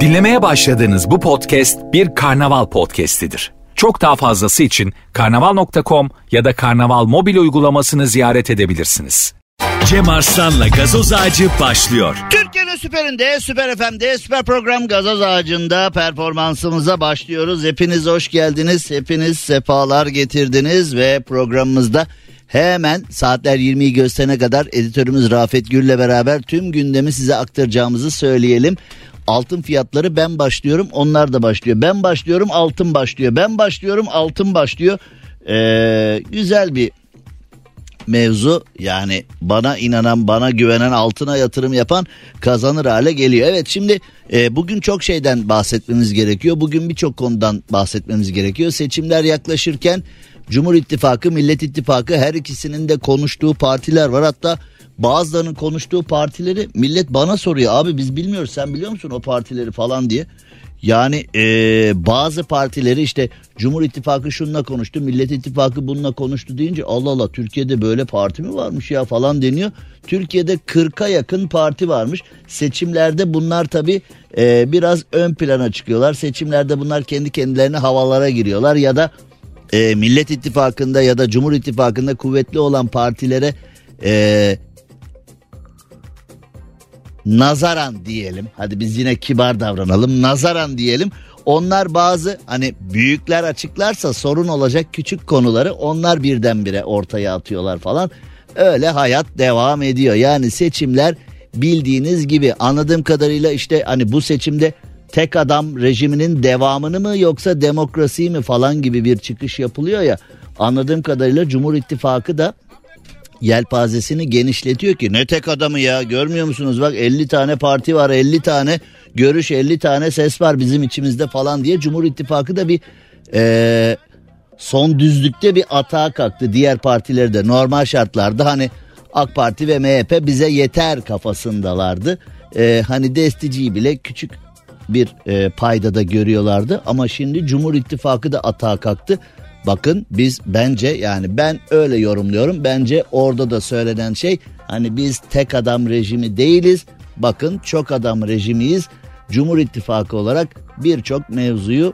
Dinlemeye başladığınız bu podcast bir karnaval podcastidir. Çok daha fazlası için karnaval.com ya da karnaval mobil uygulamasını ziyaret edebilirsiniz. Cem Arslan'la gazoz ağacı başlıyor. Türkiye'nin süperinde, süper FM'de, süper program Gazoz Ağacı'nda performansımıza başlıyoruz. Hepiniz hoş geldiniz, hepiniz sefalar getirdiniz ve programımızda hemen saatler 20'yi gösterene kadar editörümüz Rafet Gül'le beraber tüm gündemi size aktaracağımızı söyleyelim. Altın fiyatları ben başlıyorum onlar da başlıyor. Ben başlıyorum altın başlıyor. Ben başlıyorum altın başlıyor. Ee, güzel bir mevzu yani bana inanan bana güvenen altına yatırım yapan kazanır hale geliyor. Evet şimdi e, bugün çok şeyden bahsetmemiz gerekiyor. Bugün birçok konudan bahsetmemiz gerekiyor. Seçimler yaklaşırken Cumhur İttifakı, Millet İttifakı her ikisinin de konuştuğu partiler var. Hatta bazılarının konuştuğu partileri millet bana soruyor. Abi biz bilmiyoruz sen biliyor musun o partileri falan diye. Yani e, bazı partileri işte Cumhur İttifakı şununla konuştu, Millet İttifakı bununla konuştu deyince Allah Allah Türkiye'de böyle parti mi varmış ya falan deniyor. Türkiye'de 40'a yakın parti varmış. Seçimlerde bunlar tabi e, biraz ön plana çıkıyorlar. Seçimlerde bunlar kendi kendilerine havalara giriyorlar ya da e, Millet İttifakı'nda ya da Cumhur İttifakı'nda kuvvetli olan partilere e, nazaran diyelim. Hadi biz yine kibar davranalım. Nazaran diyelim. Onlar bazı hani büyükler açıklarsa sorun olacak küçük konuları onlar birdenbire ortaya atıyorlar falan. Öyle hayat devam ediyor. Yani seçimler bildiğiniz gibi anladığım kadarıyla işte hani bu seçimde tek adam rejiminin devamını mı yoksa demokrasi mi falan gibi bir çıkış yapılıyor ya. Anladığım kadarıyla Cumhur İttifakı da yelpazesini genişletiyor ki ne tek adamı ya görmüyor musunuz bak 50 tane parti var 50 tane görüş 50 tane ses var bizim içimizde falan diye Cumhur İttifakı da bir e, son düzlükte bir atağa kalktı diğer partileri de normal şartlarda hani AK Parti ve MHP bize yeter kafasındalardı e, hani desticiyi bile küçük bir e, paydada görüyorlardı ama şimdi Cumhur İttifakı da atağa kalktı Bakın biz bence yani ben öyle yorumluyorum. Bence orada da söylenen şey hani biz tek adam rejimi değiliz. Bakın çok adam rejimiyiz. Cumhur İttifakı olarak birçok mevzuyu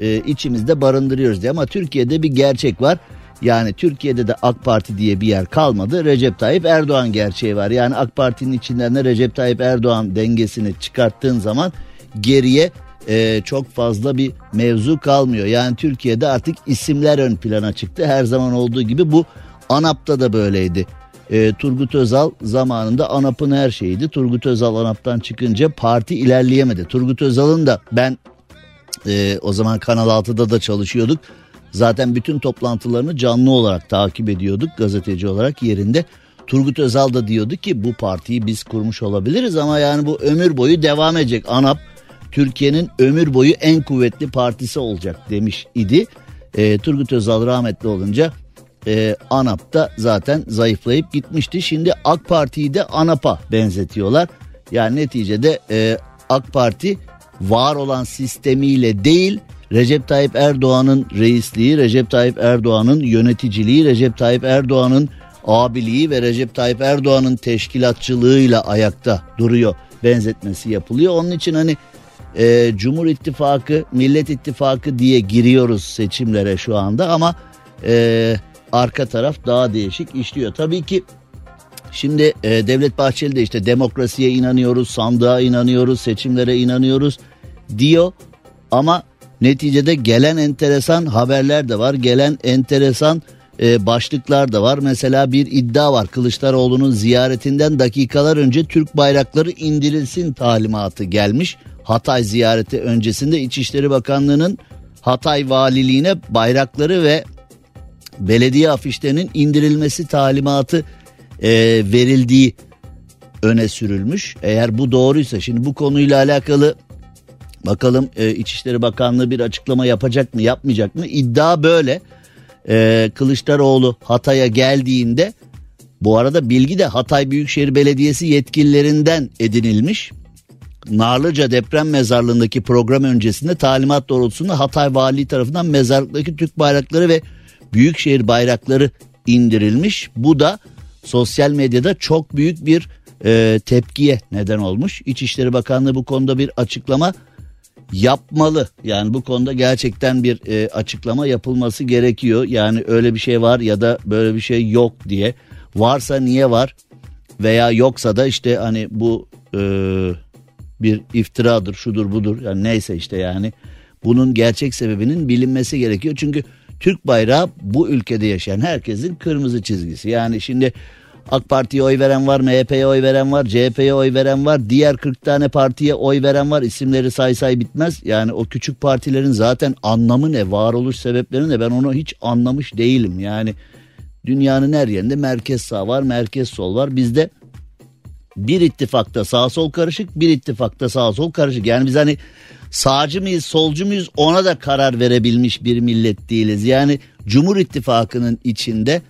e, içimizde barındırıyoruz diye. Ama Türkiye'de bir gerçek var. Yani Türkiye'de de AK Parti diye bir yer kalmadı. Recep Tayyip Erdoğan gerçeği var. Yani AK Parti'nin içinden de Recep Tayyip Erdoğan dengesini çıkarttığın zaman geriye e, çok fazla bir mevzu kalmıyor. Yani Türkiye'de artık isimler ön plana çıktı. Her zaman olduğu gibi bu ANAP'ta da böyleydi. E, Turgut Özal zamanında ANAP'ın her şeyiydi. Turgut Özal ANAP'tan çıkınca parti ilerleyemedi. Turgut Özal'ın da ben e, o zaman Kanal 6'da da çalışıyorduk. Zaten bütün toplantılarını canlı olarak takip ediyorduk gazeteci olarak yerinde. Turgut Özal da diyordu ki bu partiyi biz kurmuş olabiliriz ama yani bu ömür boyu devam edecek. ANAP Türkiye'nin ömür boyu en kuvvetli partisi olacak demiş idi. E, Turgut Özal rahmetli olunca e, ANAP da zaten zayıflayıp gitmişti. Şimdi AK Parti'yi de ANAP'a benzetiyorlar. Yani neticede e, AK Parti var olan sistemiyle değil Recep Tayyip Erdoğan'ın reisliği, Recep Tayyip Erdoğan'ın yöneticiliği, Recep Tayyip Erdoğan'ın abiliği ve Recep Tayyip Erdoğan'ın teşkilatçılığıyla ayakta duruyor benzetmesi yapılıyor. Onun için hani e, Cumhur İttifakı, Millet İttifakı diye giriyoruz seçimlere şu anda ama e, arka taraf daha değişik işliyor. Tabii ki şimdi e, Devlet Bahçeli de işte demokrasiye inanıyoruz, sandığa inanıyoruz, seçimlere inanıyoruz diyor ama neticede gelen enteresan haberler de var, gelen enteresan e, başlıklar da var. Mesela bir iddia var Kılıçdaroğlu'nun ziyaretinden dakikalar önce Türk bayrakları indirilsin talimatı gelmiş. Hatay ziyareti öncesinde İçişleri Bakanlığı'nın Hatay valiliğine bayrakları ve belediye afişlerinin indirilmesi talimatı e, verildiği öne sürülmüş. Eğer bu doğruysa şimdi bu konuyla alakalı bakalım e, İçişleri Bakanlığı bir açıklama yapacak mı yapmayacak mı? İddia böyle. E, Kılıçdaroğlu Hatay'a geldiğinde bu arada bilgi de Hatay Büyükşehir Belediyesi yetkililerinden edinilmiş. Narlıca deprem mezarlığındaki program öncesinde talimat doğrultusunda Hatay Valiliği tarafından mezarlıktaki Türk bayrakları ve büyükşehir bayrakları indirilmiş. Bu da sosyal medyada çok büyük bir e, tepkiye neden olmuş. İçişleri Bakanlığı bu konuda bir açıklama yapmalı. Yani bu konuda gerçekten bir e, açıklama yapılması gerekiyor. Yani öyle bir şey var ya da böyle bir şey yok diye. Varsa niye var veya yoksa da işte hani bu e, bir iftiradır şudur budur yani neyse işte yani bunun gerçek sebebinin bilinmesi gerekiyor. Çünkü Türk bayrağı bu ülkede yaşayan herkesin kırmızı çizgisi. Yani şimdi AK Parti'ye oy veren var, MHP'ye oy veren var, CHP'ye oy veren var, diğer 40 tane partiye oy veren var. İsimleri say say bitmez. Yani o küçük partilerin zaten anlamı ne, varoluş sebepleri ne ben onu hiç anlamış değilim. Yani dünyanın her yerinde merkez sağ var, merkez sol var. Bizde bir ittifakta sağ sol karışık, bir ittifakta sağ sol karışık. Yani biz hani sağcı mıyız, solcu muyuz ona da karar verebilmiş bir millet değiliz. Yani Cumhur İttifakı'nın içinde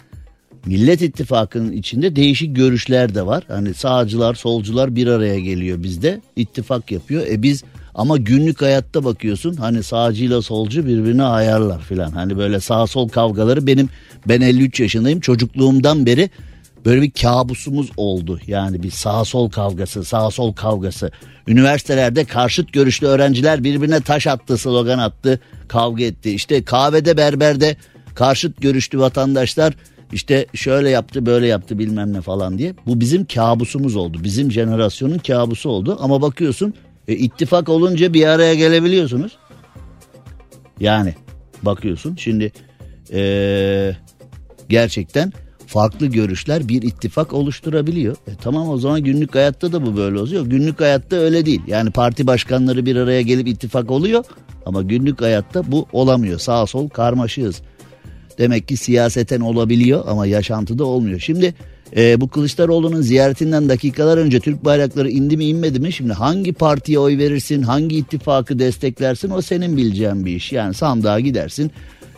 Millet İttifakı'nın içinde değişik görüşler de var. Hani sağcılar, solcular bir araya geliyor bizde. ittifak yapıyor. E biz ama günlük hayatta bakıyorsun hani sağcıyla solcu birbirine ayarlar filan. Hani böyle sağ sol kavgaları benim ben 53 yaşındayım. Çocukluğumdan beri böyle bir kabusumuz oldu. Yani bir sağ sol kavgası, sağ sol kavgası. Üniversitelerde karşıt görüşlü öğrenciler birbirine taş attı, slogan attı, kavga etti. İşte kahvede, berberde karşıt görüşlü vatandaşlar işte şöyle yaptı böyle yaptı bilmem ne falan diye. Bu bizim kabusumuz oldu. Bizim jenerasyonun kabusu oldu. Ama bakıyorsun e, ittifak olunca bir araya gelebiliyorsunuz. Yani bakıyorsun şimdi e, gerçekten farklı görüşler bir ittifak oluşturabiliyor. E, tamam o zaman günlük hayatta da bu böyle oluyor. Günlük hayatta öyle değil. Yani parti başkanları bir araya gelip ittifak oluyor ama günlük hayatta bu olamıyor. Sağ sol karmaşığız. Demek ki siyaseten olabiliyor ama yaşantıda olmuyor. Şimdi e, bu Kılıçdaroğlu'nun ziyaretinden dakikalar önce Türk bayrakları indi mi inmedi mi? Şimdi hangi partiye oy verirsin, hangi ittifakı desteklersin o senin bileceğin bir iş. Yani sandığa gidersin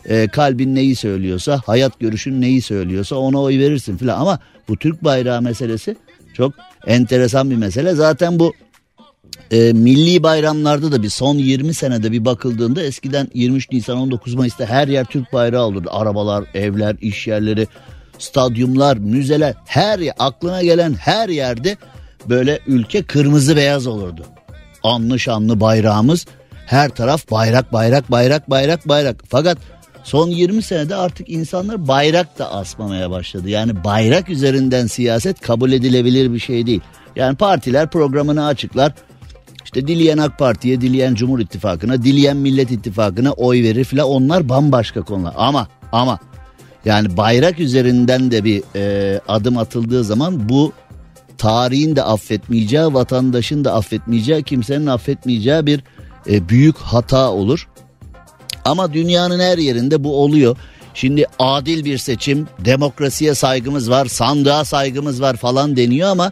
e, kalbin neyi söylüyorsa, hayat görüşün neyi söylüyorsa ona oy verirsin filan. Ama bu Türk bayrağı meselesi çok enteresan bir mesele. Zaten bu e, milli bayramlarda da bir son 20 senede bir bakıldığında eskiden 23 Nisan 19 Mayıs'ta her yer Türk bayrağı olurdu. Arabalar, evler, iş yerleri, stadyumlar, müzeler her aklına gelen her yerde böyle ülke kırmızı beyaz olurdu. Anlı şanlı bayrağımız her taraf bayrak bayrak bayrak bayrak bayrak. Fakat son 20 senede artık insanlar bayrak da asmamaya başladı. Yani bayrak üzerinden siyaset kabul edilebilir bir şey değil. Yani partiler programını açıklar işte dileyen AK Parti'ye, dileyen Cumhur İttifakı'na, dileyen Millet İttifakı'na oy verir filan onlar bambaşka konular. Ama ama yani bayrak üzerinden de bir e, adım atıldığı zaman bu tarihin de affetmeyeceği, vatandaşın da affetmeyeceği, kimsenin affetmeyeceği bir e, büyük hata olur. Ama dünyanın her yerinde bu oluyor. Şimdi adil bir seçim, demokrasiye saygımız var, sandığa saygımız var falan deniyor ama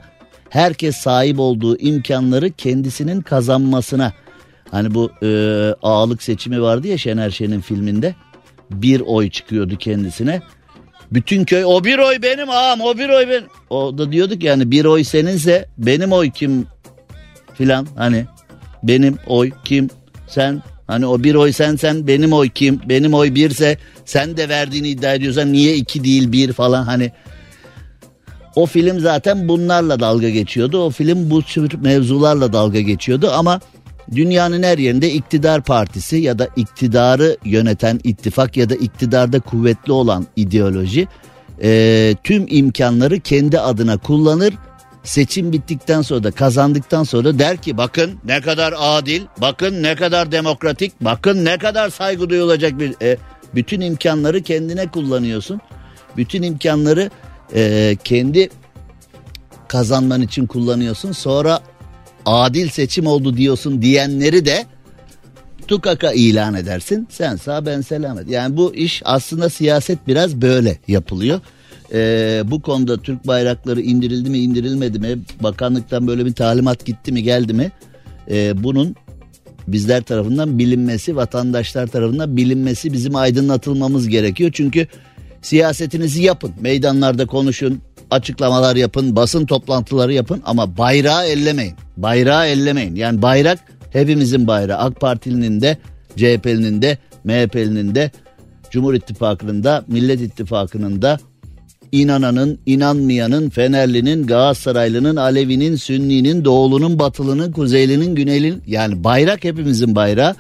herkes sahip olduğu imkanları kendisinin kazanmasına hani bu e, ağalık seçimi vardı ya Şener Şen'in filminde bir oy çıkıyordu kendisine. Bütün köy o bir oy benim ağam o bir oy ben. O da diyorduk yani bir oy seninse benim oy kim filan hani benim oy kim sen hani o bir oy sen sen benim oy kim benim oy birse sen de verdiğini iddia ediyorsan niye iki değil bir falan hani o film zaten bunlarla dalga geçiyordu. O film bu tür mevzularla dalga geçiyordu ama dünyanın her yerinde iktidar partisi ya da iktidarı yöneten ittifak ya da iktidarda kuvvetli olan ideoloji e, tüm imkanları kendi adına kullanır. Seçim bittikten sonra da kazandıktan sonra da der ki bakın ne kadar adil, bakın ne kadar demokratik, bakın ne kadar saygı duyulacak bir e, bütün imkanları kendine kullanıyorsun. Bütün imkanları e, kendi kazanman için kullanıyorsun. Sonra adil seçim oldu diyorsun diyenleri de tukaka ilan edersin. Sen sağ ben selamet. Yani bu iş aslında siyaset biraz böyle yapılıyor. Ee, bu konuda Türk bayrakları indirildi mi indirilmedi mi bakanlıktan böyle bir talimat gitti mi geldi mi ee, bunun bizler tarafından bilinmesi vatandaşlar tarafından bilinmesi bizim aydınlatılmamız gerekiyor. Çünkü Siyasetinizi yapın. Meydanlarda konuşun, açıklamalar yapın, basın toplantıları yapın ama bayrağı ellemeyin. Bayrağı ellemeyin. Yani bayrak hepimizin bayrağı. AK Partili'nin de, CHP'linin de, MHP'linin de, Cumhur İttifakı'nın da, Millet İttifakı'nın da inananın, inanmayanın, Fenerlinin, Galatasaraylının, Alevinin, Sünni'nin, Doğulunun, Batılının, Kuzeylinin, Güneylinin yani bayrak hepimizin bayrağı.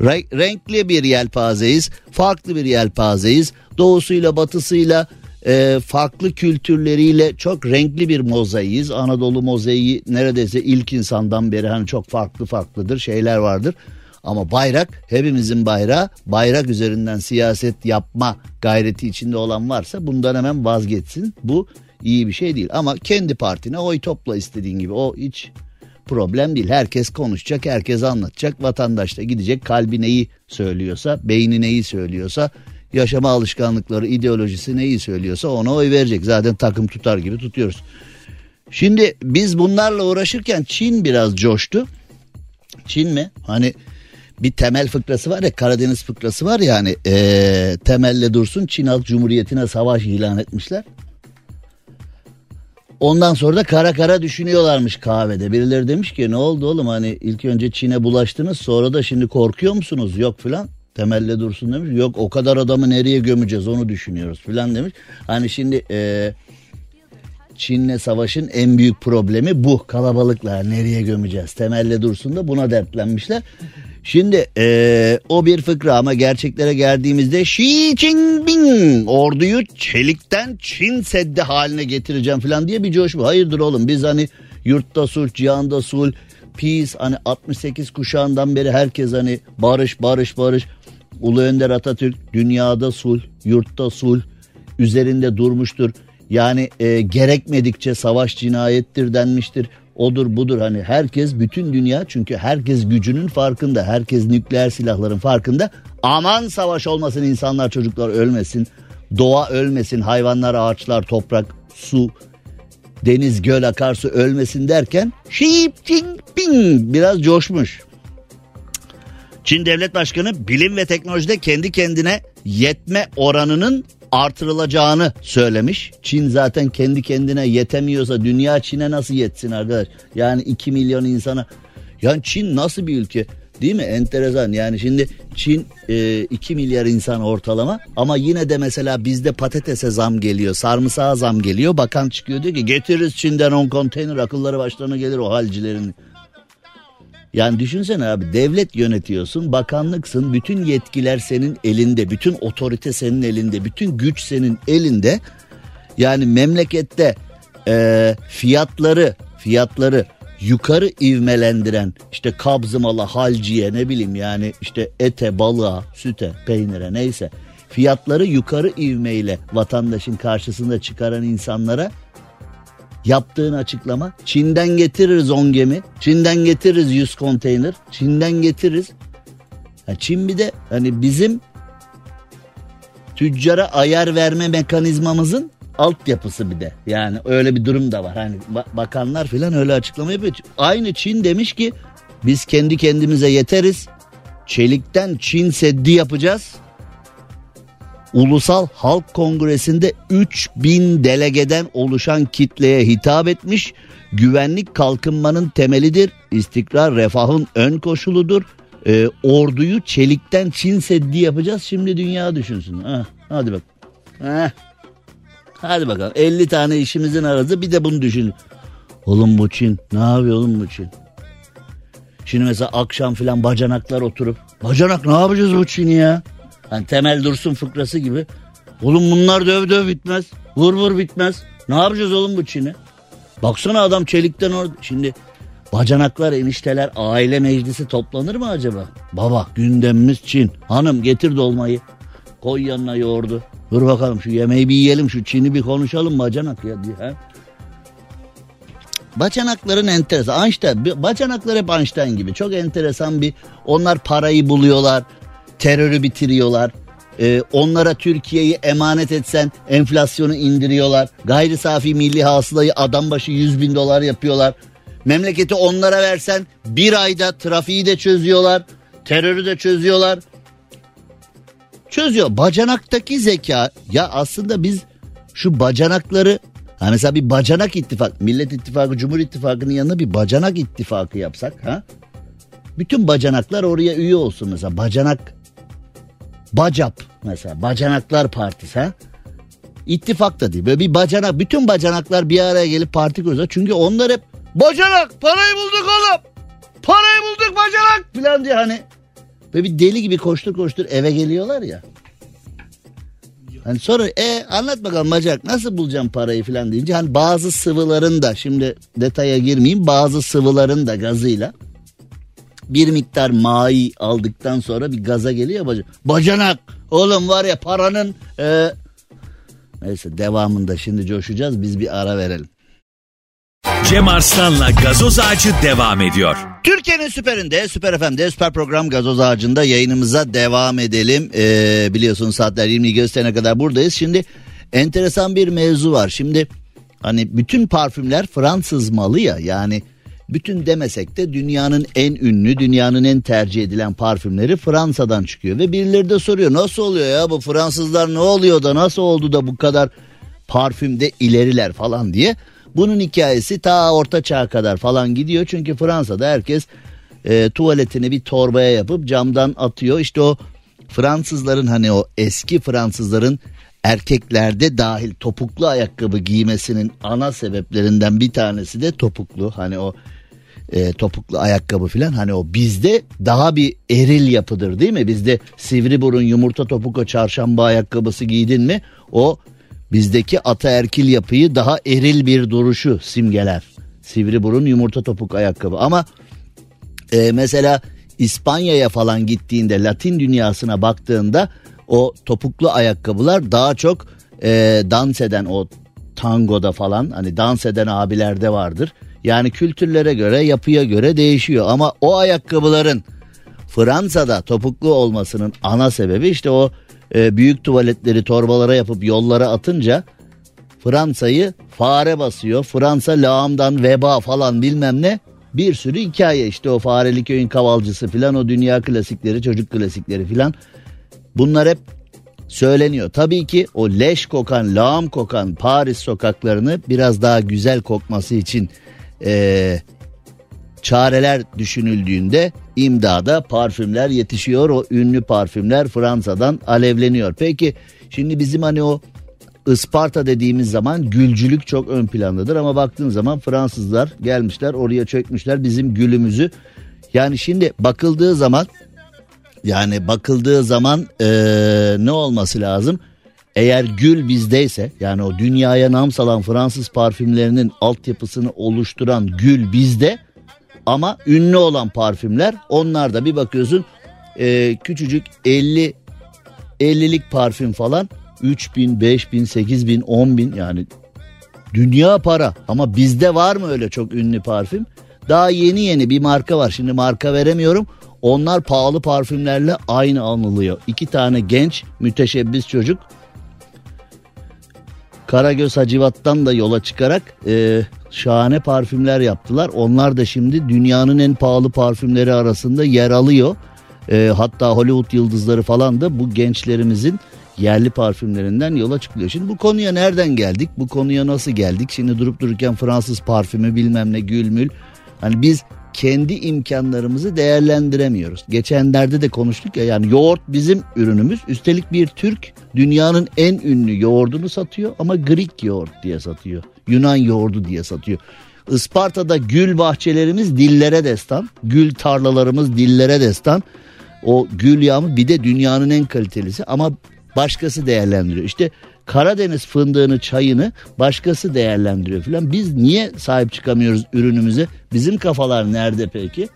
Renkli bir yelpazeyiz, farklı bir yelpazeyiz. Doğusuyla, batısıyla, e, farklı kültürleriyle çok renkli bir mozaiğiz. Anadolu mozaiği neredeyse ilk insandan beri hani çok farklı farklıdır şeyler vardır. Ama bayrak hepimizin bayrağı bayrak üzerinden siyaset yapma gayreti içinde olan varsa bundan hemen vazgeçsin. Bu iyi bir şey değil ama kendi partine oy topla istediğin gibi o hiç problem değil. Herkes konuşacak, herkes anlatacak. Vatandaş da gidecek kalbi neyi söylüyorsa, beyni neyi söylüyorsa, yaşama alışkanlıkları, ideolojisi neyi söylüyorsa ona oy verecek. Zaten takım tutar gibi tutuyoruz. Şimdi biz bunlarla uğraşırken Çin biraz coştu. Çin mi? Hani bir temel fıkrası var ya Karadeniz fıkrası var ya hani ee, temelle dursun Çin Halk Cumhuriyeti'ne savaş ilan etmişler. Ondan sonra da kara kara düşünüyorlarmış kahvede. Birileri demiş ki ne oldu oğlum hani ilk önce Çin'e bulaştınız sonra da şimdi korkuyor musunuz? Yok filan. Temelle dursun demiş. Yok o kadar adamı nereye gömeceğiz onu düşünüyoruz filan demiş. Hani şimdi e, Çin'le savaşın en büyük problemi bu. Kalabalıklar nereye gömeceğiz? Temelle dursun da buna dertlenmişler. Şimdi ee, o bir fıkra ama gerçeklere geldiğimizde Xi Jinping orduyu çelikten Çin Seddi haline getireceğim falan diye bir coşku. Hayırdır oğlum biz hani yurtta sulh, cihanda sulh, peace hani 68 kuşağından beri herkes hani barış barış barış. Ulu Önder Atatürk dünyada sulh, yurtta sulh üzerinde durmuştur. Yani e, gerekmedikçe savaş cinayettir denmiştir odur budur. Hani herkes bütün dünya çünkü herkes gücünün farkında herkes nükleer silahların farkında. Aman savaş olmasın insanlar çocuklar ölmesin. Doğa ölmesin hayvanlar ağaçlar toprak su deniz göl akarsu ölmesin derken Xi Jinping biraz coşmuş. Çin Devlet Başkanı bilim ve teknolojide kendi kendine yetme oranının artırılacağını söylemiş. Çin zaten kendi kendine yetemiyorsa dünya Çin'e nasıl yetsin arkadaş? Yani 2 milyon insana. Yani Çin nasıl bir ülke? Değil mi? Enteresan. Yani şimdi Çin e, 2 milyar insan ortalama ama yine de mesela bizde patatese zam geliyor, sarımsağa zam geliyor. Bakan çıkıyor diyor ki getiririz Çin'den 10 konteyner akılları başlarına gelir o halcilerin. Yani düşünsene abi devlet yönetiyorsun, bakanlıksın, bütün yetkiler senin elinde, bütün otorite senin elinde, bütün güç senin elinde. Yani memlekette e, fiyatları, fiyatları yukarı ivmelendiren işte kabzımala, halciye ne bileyim yani işte ete, balığa, süte, peynire neyse fiyatları yukarı ivmeyle vatandaşın karşısında çıkaran insanlara yaptığın açıklama Çin'den getiririz 10 gemi, Çin'den getiririz 100 konteyner, Çin'den getiririz. Ya Çin bir de hani bizim tüccara ayar verme mekanizmamızın altyapısı bir de. Yani öyle bir durum da var. Hani bakanlar falan öyle açıklama yapıyor. Aynı Çin demiş ki biz kendi kendimize yeteriz. Çelikten Çin Seddi yapacağız. Ulusal Halk Kongresi'nde 3000 delegeden oluşan kitleye hitap etmiş. Güvenlik kalkınmanın temelidir. İstikrar refahın ön koşuludur. Ee, orduyu çelikten Çin Seddi yapacağız. Şimdi dünya düşünsün. Ha, hadi bak. Ha. Hadi bakalım 50 tane işimizin arası bir de bunu düşün. Oğlum bu Çin ne yapıyor oğlum bu Çin? Şimdi mesela akşam filan bacanaklar oturup bacanak ne yapacağız bu Çin'i ya? Hani temel dursun fıkrası gibi. Oğlum bunlar döv döv bitmez. Vur vur bitmez. Ne yapacağız oğlum bu Çin'i? Baksana adam çelikten orada. Şimdi bacanaklar, enişteler, aile meclisi toplanır mı acaba? Baba gündemimiz Çin. Hanım getir dolmayı. Koy yanına yoğurdu. Dur bakalım şu yemeği bir yiyelim şu Çin'i bir konuşalım bacanak ya diye. He? Bacanakların enteresan. Einstein, bacanaklar hep Einstein gibi. Çok enteresan bir onlar parayı buluyorlar terörü bitiriyorlar. Ee, onlara Türkiye'yi emanet etsen enflasyonu indiriyorlar. Gayri safi milli hasılayı adam başı 100 bin dolar yapıyorlar. Memleketi onlara versen bir ayda trafiği de çözüyorlar. Terörü de çözüyorlar. Çözüyor. Bacanaktaki zeka ya aslında biz şu bacanakları ha mesela bir bacanak ittifak Millet İttifakı Cumhur İttifakı'nın yanına bir bacanak ittifakı yapsak ha? Bütün bacanaklar oraya üye olsun mesela. Bacanak Bacap mesela Bacanaklar Partisi ha. ittifak da değil. Böyle bir bacanak bütün bacanaklar bir araya gelip parti kuruyorlar. Çünkü onlar hep bacanak parayı bulduk oğlum. Parayı bulduk bacanak falan diye hani. Böyle bir deli gibi koştur koştur eve geliyorlar ya. Hani sonra e anlat bakalım bacak nasıl bulacağım parayı falan deyince hani bazı sıvıların da şimdi detaya girmeyeyim bazı sıvıların da gazıyla bir miktar mai aldıktan sonra bir gaza geliyor bacak. Bacanak oğlum var ya paranın e... neyse devamında şimdi coşacağız biz bir ara verelim. Cem Arslan'la gazoz ağacı devam ediyor. Türkiye'nin süperinde, süper FM'de, süper program gazoz ağacında yayınımıza devam edelim. Ee, biliyorsunuz saatler 20'yi gösterene kadar buradayız. Şimdi enteresan bir mevzu var. Şimdi hani bütün parfümler Fransız malı ya yani bütün demesek de dünyanın en ünlü, dünyanın en tercih edilen parfümleri Fransa'dan çıkıyor. Ve birileri de soruyor nasıl oluyor ya bu Fransızlar ne oluyor da nasıl oldu da bu kadar parfümde ileriler falan diye. Bunun hikayesi ta orta çağ kadar falan gidiyor. Çünkü Fransa'da herkes e, tuvaletini bir torbaya yapıp camdan atıyor. İşte o Fransızların hani o eski Fransızların erkeklerde dahil topuklu ayakkabı giymesinin ana sebeplerinden bir tanesi de topuklu. Hani o e, topuklu ayakkabı filan hani o bizde daha bir eril yapıdır değil mi? Bizde sivri burun yumurta topuk o çarşamba ayakkabısı giydin mi o bizdeki ataerkil yapıyı daha eril bir duruşu simgeler. Sivri burun yumurta topuk ayakkabı ama e, mesela İspanya'ya falan gittiğinde Latin dünyasına baktığında o topuklu ayakkabılar daha çok e, dans eden o tangoda falan hani dans eden abilerde vardır. Yani kültürlere göre yapıya göre değişiyor ama o ayakkabıların Fransa'da topuklu olmasının ana sebebi işte o e, büyük tuvaletleri torbalara yapıp yollara atınca Fransa'yı fare basıyor. Fransa lağımdan veba falan bilmem ne bir sürü hikaye işte o fareli köyün kavalcısı filan o dünya klasikleri çocuk klasikleri filan bunlar hep söyleniyor. Tabii ki o leş kokan lağım kokan Paris sokaklarını biraz daha güzel kokması için e, çareler düşünüldüğünde imdada parfümler yetişiyor. O ünlü parfümler Fransa'dan alevleniyor. Peki şimdi bizim hani o Isparta dediğimiz zaman gülcülük çok ön plandadır ama baktığın zaman Fransızlar gelmişler oraya çökmüşler bizim gülümüzü. Yani şimdi bakıldığı zaman yani bakıldığı zaman ee, ne olması lazım? Eğer gül bizdeyse yani o dünyaya nam salan Fransız parfümlerinin altyapısını oluşturan gül bizde ama ünlü olan parfümler onlar da bir bakıyorsun e, küçücük 50 50'lik parfüm falan 3000, 5000, 8000, 10000 yani dünya para ama bizde var mı öyle çok ünlü parfüm? Daha yeni yeni bir marka var şimdi marka veremiyorum. Onlar pahalı parfümlerle aynı anılıyor. İki tane genç müteşebbis çocuk Karagöz Hacivat'tan da yola çıkarak e, şahane parfümler yaptılar. Onlar da şimdi dünyanın en pahalı parfümleri arasında yer alıyor. E, hatta Hollywood yıldızları falan da bu gençlerimizin yerli parfümlerinden yola çıkıyor. Şimdi bu konuya nereden geldik? Bu konuya nasıl geldik? Şimdi durup dururken Fransız parfümü bilmem ne gülmül. Hani biz kendi imkanlarımızı değerlendiremiyoruz. Geçenlerde de konuştuk ya yani yoğurt bizim ürünümüz. Üstelik bir Türk dünyanın en ünlü yoğurdunu satıyor ama Greek yoğurt diye satıyor. Yunan yoğurdu diye satıyor. Isparta'da gül bahçelerimiz dillere destan. Gül tarlalarımız dillere destan. O gül yağmur bir de dünyanın en kalitelisi ama başkası değerlendiriyor. İşte Karadeniz fındığını çayını başkası değerlendiriyor filan. Biz niye sahip çıkamıyoruz ürünümüze? Bizim kafalar nerede peki?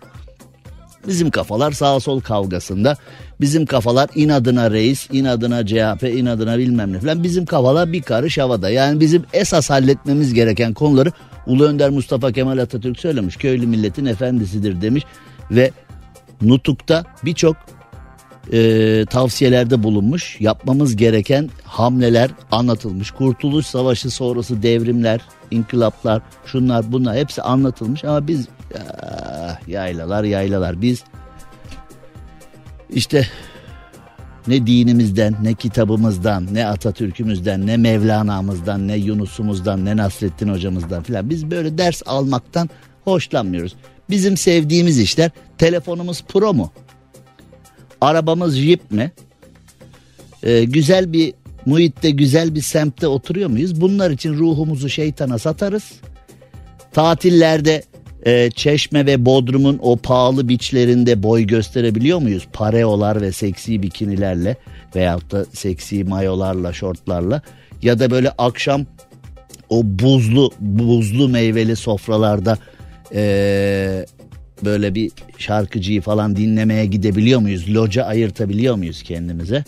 Bizim kafalar sağ sol kavgasında. Bizim kafalar inadına reis, inadına CHP, inadına bilmem ne falan. Bizim kafalar bir karış havada. Yani bizim esas halletmemiz gereken konuları Ulu Önder Mustafa Kemal Atatürk söylemiş. Köylü milletin efendisidir demiş. Ve Nutuk'ta birçok e, tavsiyelerde bulunmuş. Yapmamız gereken hamleler anlatılmış. Kurtuluş Savaşı sonrası devrimler, inkılaplar, şunlar bunlar hepsi anlatılmış ama biz ya, yaylalar yaylalar biz işte ne dinimizden, ne kitabımızdan, ne Atatürk'ümüzden, ne Mevlana'mızdan, ne Yunus'umuzdan, ne Nasrettin hocamızdan filan biz böyle ders almaktan hoşlanmıyoruz. Bizim sevdiğimiz işler telefonumuz pro mu? Arabamız Jeep mi? Ee, güzel bir muhitte güzel bir semtte oturuyor muyuz? Bunlar için ruhumuzu şeytana satarız. Tatillerde e, Çeşme ve Bodrum'un o pahalı biçlerinde boy gösterebiliyor muyuz? Pareolar ve seksi bikinilerle veyahut da seksi mayolarla, şortlarla ya da böyle akşam o buzlu buzlu meyveli sofralarda e, böyle bir şarkıcıyı falan dinlemeye gidebiliyor muyuz? Loca ayırtabiliyor muyuz kendimize?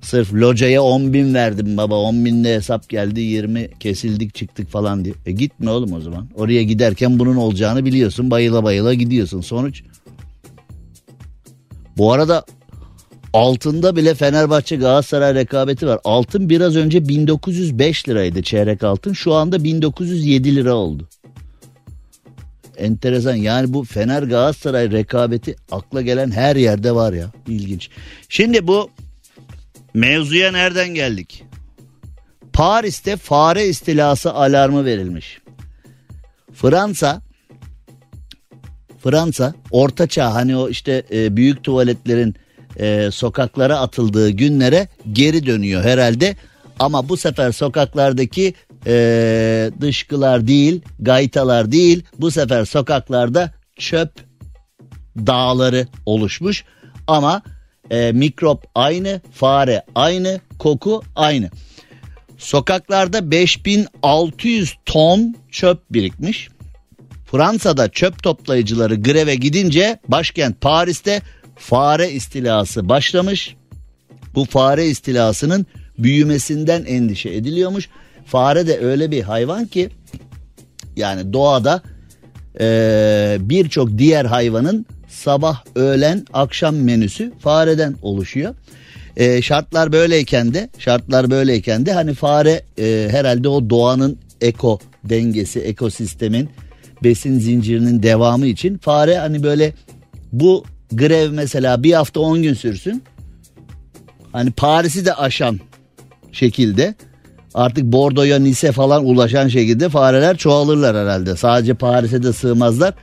Sırf locaya 10 bin verdim baba 10 binde hesap geldi 20 kesildik çıktık falan diye. E gitme oğlum o zaman. Oraya giderken bunun olacağını biliyorsun bayıla bayıla gidiyorsun. Sonuç bu arada altında bile Fenerbahçe Galatasaray rekabeti var. Altın biraz önce 1905 liraydı çeyrek altın şu anda 1907 lira oldu. Enteresan yani bu Fener Galatasaray rekabeti akla gelen her yerde var ya ilginç. Şimdi bu Mevzuya nereden geldik? Paris'te fare istilası alarmı verilmiş. Fransa Fransa orta çağ hani o işte e, büyük tuvaletlerin e, sokaklara atıldığı günlere geri dönüyor herhalde. Ama bu sefer sokaklardaki e, dışkılar değil, gaytalar değil. Bu sefer sokaklarda çöp dağları oluşmuş. Ama e, mikrop aynı, fare aynı, koku aynı. Sokaklarda 5600 ton çöp birikmiş. Fransa'da çöp toplayıcıları greve gidince başkent Paris'te fare istilası başlamış. Bu fare istilasının büyümesinden endişe ediliyormuş. Fare de öyle bir hayvan ki yani doğada e, birçok diğer hayvanın sabah, öğlen, akşam menüsü fareden oluşuyor. E, şartlar böyleyken de şartlar böyleyken de hani fare e, herhalde o doğanın eko dengesi, ekosistemin besin zincirinin devamı için fare hani böyle bu grev mesela bir hafta on gün sürsün. Hani Paris'i de aşan şekilde artık Bordo'ya Nice falan ulaşan şekilde fareler çoğalırlar herhalde. Sadece Paris'e de sığmazlar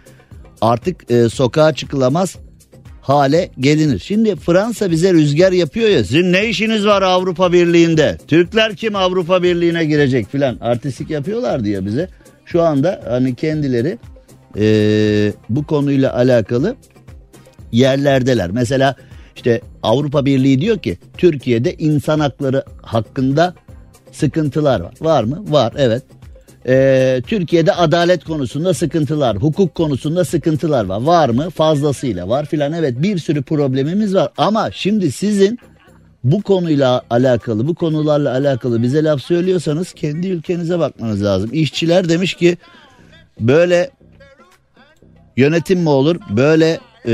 artık e, sokağa çıkılamaz hale gelinir. Şimdi Fransa bize rüzgar yapıyor ya sizin ne işiniz var Avrupa Birliği'nde? Türkler kim Avrupa Birliği'ne girecek filan artistik yapıyorlar diye bize. Şu anda hani kendileri e, bu konuyla alakalı yerlerdeler. Mesela işte Avrupa Birliği diyor ki Türkiye'de insan hakları hakkında sıkıntılar var. Var mı? Var evet e, Türkiye'de adalet konusunda sıkıntılar, hukuk konusunda sıkıntılar var. Var mı? Fazlasıyla var filan. Evet bir sürü problemimiz var ama şimdi sizin bu konuyla alakalı, bu konularla alakalı bize laf söylüyorsanız kendi ülkenize bakmanız lazım. İşçiler demiş ki böyle yönetim mi olur? Böyle e,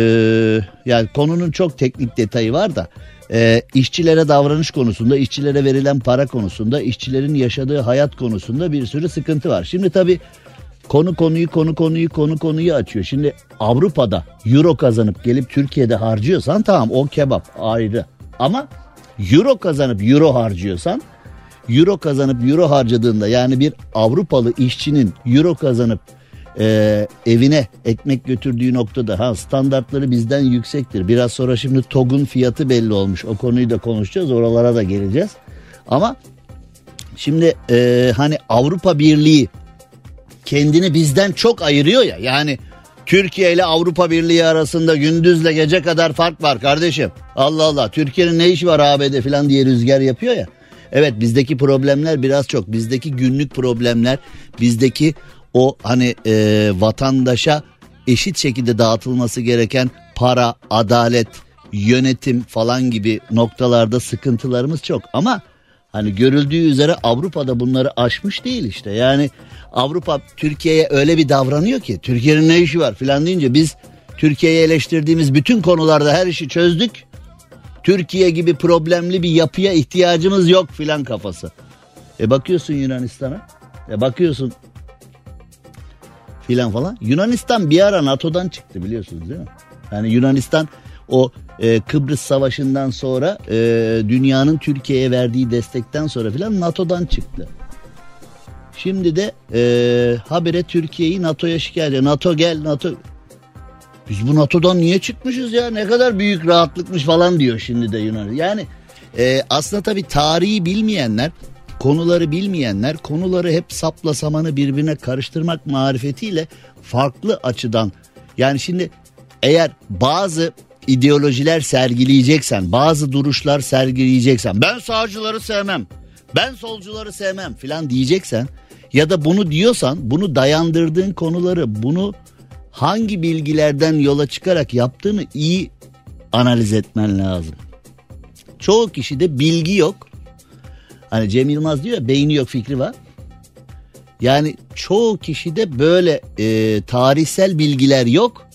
yani konunun çok teknik detayı var da e, işçilere davranış konusunda, işçilere verilen para konusunda, işçilerin yaşadığı hayat konusunda bir sürü sıkıntı var. Şimdi tabii konu konuyu konu konuyu konu konuyu açıyor. Şimdi Avrupa'da euro kazanıp gelip Türkiye'de harcıyorsan tamam o kebap ayrı. Ama euro kazanıp euro harcıyorsan euro kazanıp euro harcadığında yani bir Avrupalı işçinin euro kazanıp e, evine ekmek götürdüğü noktada ha standartları bizden yüksektir. Biraz sonra şimdi TOG'un fiyatı belli olmuş. O konuyu da konuşacağız. Oralara da geleceğiz. Ama şimdi e, hani Avrupa Birliği kendini bizden çok ayırıyor ya. Yani Türkiye ile Avrupa Birliği arasında gündüzle gece kadar fark var kardeşim. Allah Allah Türkiye'nin ne işi var ABD falan diye rüzgar yapıyor ya. Evet bizdeki problemler biraz çok. Bizdeki günlük problemler, bizdeki o hani e, vatandaşa eşit şekilde dağıtılması gereken para, adalet, yönetim falan gibi noktalarda sıkıntılarımız çok. Ama hani görüldüğü üzere Avrupa'da bunları aşmış değil işte. Yani Avrupa Türkiye'ye öyle bir davranıyor ki Türkiye'nin ne işi var filan deyince biz Türkiye'yi eleştirdiğimiz bütün konularda her işi çözdük. Türkiye gibi problemli bir yapıya ihtiyacımız yok filan kafası. E bakıyorsun Yunanistan'a. E bakıyorsun filan falan. Yunanistan bir ara NATO'dan çıktı biliyorsunuz değil mi? Yani Yunanistan o e, Kıbrıs Savaşı'ndan sonra e, dünyanın Türkiye'ye verdiği destekten sonra filan NATO'dan çıktı. Şimdi de e, habire Türkiye'yi NATO'ya şikayet ediyor. NATO gel NATO. Biz bu NATO'dan niye çıkmışız ya ne kadar büyük rahatlıkmış falan diyor şimdi de Yunan. Yani Ee, aslında tabii tarihi bilmeyenler konuları bilmeyenler konuları hep sapla samanı birbirine karıştırmak marifetiyle farklı açıdan yani şimdi eğer bazı ideolojiler sergileyeceksen bazı duruşlar sergileyeceksen ben sağcıları sevmem ben solcuları sevmem filan diyeceksen ya da bunu diyorsan bunu dayandırdığın konuları bunu hangi bilgilerden yola çıkarak yaptığını iyi analiz etmen lazım. Çoğu kişide bilgi yok. Hani Cem Yılmaz diyor ya beyni yok fikri var. Yani çoğu kişide böyle e, tarihsel bilgiler yok.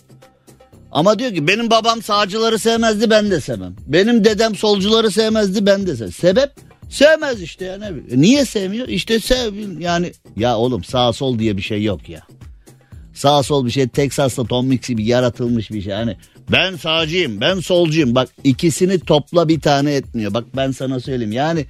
Ama diyor ki benim babam sağcıları sevmezdi ben de sevmem. Benim dedem solcuları sevmezdi ben de sevmem. Sebep sevmez işte yani. Niye sevmiyor? İşte sev yani ya oğlum sağ sol diye bir şey yok ya. Sağ sol bir şey Texas'ta Tom Mix gibi yaratılmış bir şey. Hani ben sağcıyım ben solcuyum bak ikisini topla bir tane etmiyor. Bak ben sana söyleyeyim yani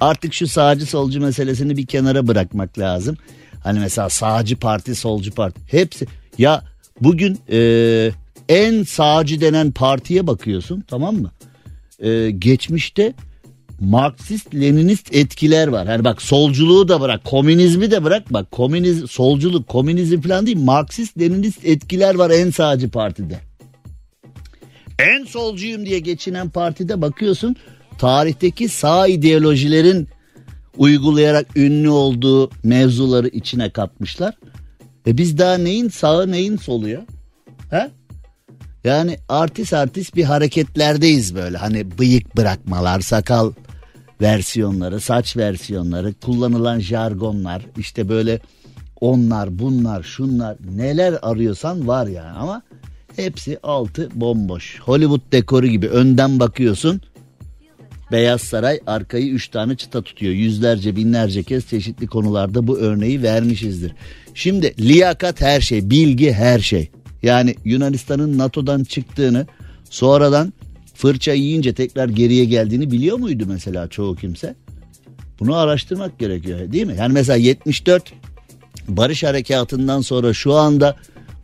artık şu sağcı solcu meselesini bir kenara bırakmak lazım. Hani mesela sağcı parti solcu parti hepsi ya bugün e, en sağcı denen partiye bakıyorsun tamam mı? E, geçmişte Marksist Leninist etkiler var. Hani bak solculuğu da bırak, komünizmi de bırak. Bak komünizm, solculuk, komünizm falan değil. Marksist Leninist etkiler var en sağcı partide. En solcuyum diye geçinen partide bakıyorsun tarihteki sağ ideolojilerin uygulayarak ünlü olduğu mevzuları içine katmışlar. E biz daha neyin sağı neyin solu ya? He? Yani artist artist bir hareketlerdeyiz böyle. Hani bıyık bırakmalar, sakal versiyonları, saç versiyonları, kullanılan jargonlar, işte böyle onlar, bunlar, şunlar neler arıyorsan var yani ama hepsi altı bomboş. Hollywood dekoru gibi önden bakıyorsun. Beyaz Saray arkayı üç tane çıta tutuyor. Yüzlerce binlerce kez çeşitli konularda bu örneği vermişizdir. Şimdi liyakat her şey, bilgi her şey. Yani Yunanistan'ın NATO'dan çıktığını sonradan fırça yiyince tekrar geriye geldiğini biliyor muydu mesela çoğu kimse? Bunu araştırmak gerekiyor değil mi? Yani mesela 74 Barış Harekatı'ndan sonra şu anda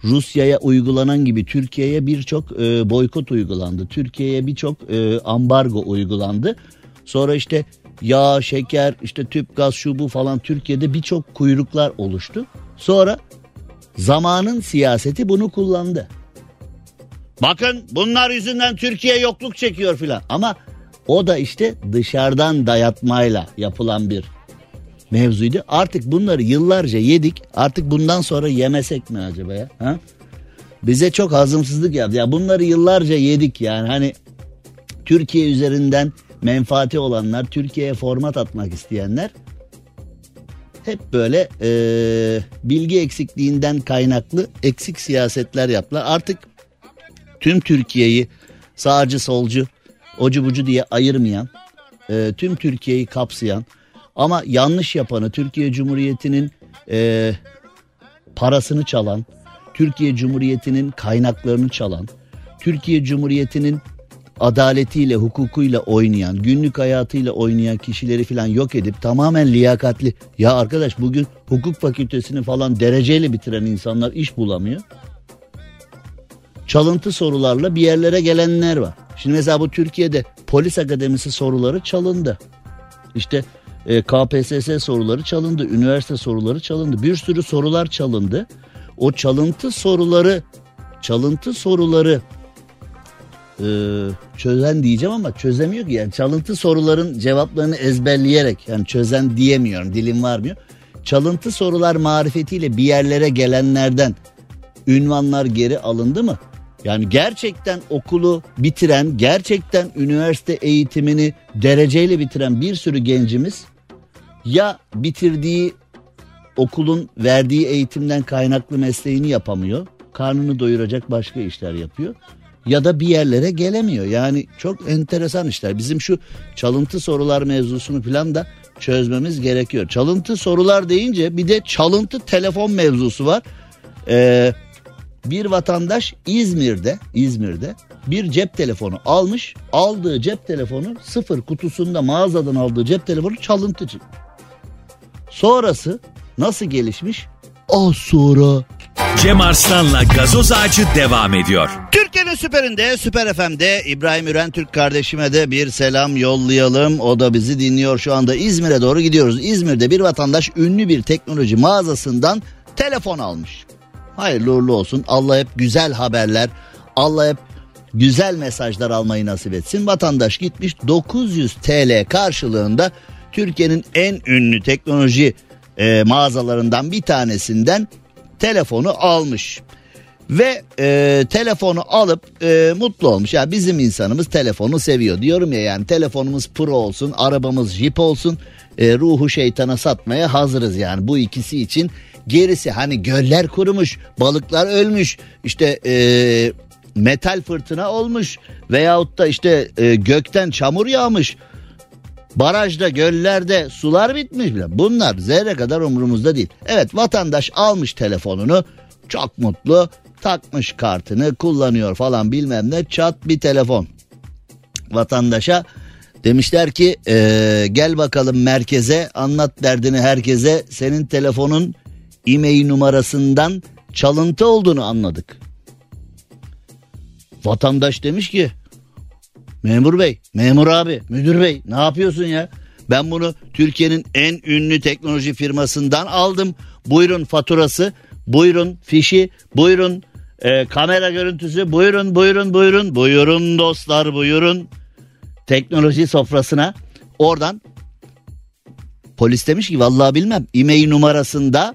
Rusya'ya uygulanan gibi Türkiye'ye birçok e, boykot uygulandı. Türkiye'ye birçok e, ambargo uygulandı. Sonra işte yağ, şeker, işte tüp gaz şu bu falan Türkiye'de birçok kuyruklar oluştu. Sonra zamanın siyaseti bunu kullandı. Bakın bunlar yüzünden Türkiye yokluk çekiyor filan. Ama o da işte dışarıdan dayatmayla yapılan bir mevzuydu. Artık bunları yıllarca yedik. Artık bundan sonra yemesek mi acaba ya? Ha? Bize çok hazımsızlık yaptı. Ya bunları yıllarca yedik yani. Hani Türkiye üzerinden menfaati olanlar, Türkiye'ye format atmak isteyenler hep böyle e, bilgi eksikliğinden kaynaklı eksik siyasetler yaptılar. Artık tüm Türkiye'yi sağcı solcu ocu bucu diye ayırmayan e, tüm Türkiye'yi kapsayan ama yanlış yapanı Türkiye Cumhuriyeti'nin e, parasını çalan Türkiye Cumhuriyeti'nin kaynaklarını çalan Türkiye Cumhuriyeti'nin adaletiyle hukukuyla oynayan günlük hayatıyla oynayan kişileri falan yok edip tamamen liyakatli ya arkadaş bugün hukuk fakültesini falan dereceyle bitiren insanlar iş bulamıyor çalıntı sorularla bir yerlere gelenler var. Şimdi mesela bu Türkiye'de polis akademisi soruları çalındı. İşte e, KPSS soruları çalındı, üniversite soruları çalındı. Bir sürü sorular çalındı. O çalıntı soruları çalıntı soruları e, çözen diyeceğim ama çözemiyor ki. Yani çalıntı soruların cevaplarını ezberleyerek yani çözen diyemiyorum dilim varmıyor. Çalıntı sorular marifetiyle bir yerlere gelenlerden ünvanlar geri alındı mı? Yani gerçekten okulu bitiren, gerçekten üniversite eğitimini dereceyle bitiren bir sürü gencimiz ya bitirdiği okulun verdiği eğitimden kaynaklı mesleğini yapamıyor. Karnını doyuracak başka işler yapıyor. Ya da bir yerlere gelemiyor. Yani çok enteresan işler. Bizim şu çalıntı sorular mevzusunu falan da çözmemiz gerekiyor. Çalıntı sorular deyince bir de çalıntı telefon mevzusu var. Ee, bir vatandaş İzmir'de İzmir'de bir cep telefonu almış. Aldığı cep telefonu sıfır kutusunda mağazadan aldığı cep telefonu çalıntı. Sonrası nasıl gelişmiş? Az sonra Cem Arslan'la gazoz ağacı devam ediyor. Türkiye'nin süperinde, Süper FM'de İbrahim Üren Türk kardeşime de bir selam yollayalım. O da bizi dinliyor şu anda İzmir'e doğru gidiyoruz. İzmir'de bir vatandaş ünlü bir teknoloji mağazasından telefon almış. Hayırlı uğurlu olsun. Allah hep güzel haberler, Allah hep güzel mesajlar almayı nasip etsin. Vatandaş gitmiş 900 TL karşılığında Türkiye'nin en ünlü teknoloji e, mağazalarından bir tanesinden telefonu almış. Ve e, telefonu alıp e, mutlu olmuş. Ya yani bizim insanımız telefonu seviyor. Diyorum ya yani telefonumuz pro olsun, arabamız jip olsun. E, ruhu şeytana satmaya hazırız yani bu ikisi için. Gerisi hani göller kurumuş, balıklar ölmüş, işte e, metal fırtına olmuş veyahut da işte e, gökten çamur yağmış. Barajda, göllerde sular bitmiş bile. Bunlar zerre kadar umurumuzda değil. Evet vatandaş almış telefonunu çok mutlu takmış kartını kullanıyor falan bilmem ne çat bir telefon. Vatandaşa demişler ki ee, gel bakalım merkeze anlat derdini herkese senin telefonun e-mail numarasından çalıntı olduğunu anladık. Vatandaş demiş ki memur bey, memur abi, müdür bey ne yapıyorsun ya? Ben bunu Türkiye'nin en ünlü teknoloji firmasından aldım. Buyurun faturası, buyurun fişi, buyurun e, kamera görüntüsü. Buyurun, buyurun, buyurun, buyurun dostlar, buyurun. Teknoloji sofrasına oradan polis demiş ki vallahi bilmem e-mail numarasında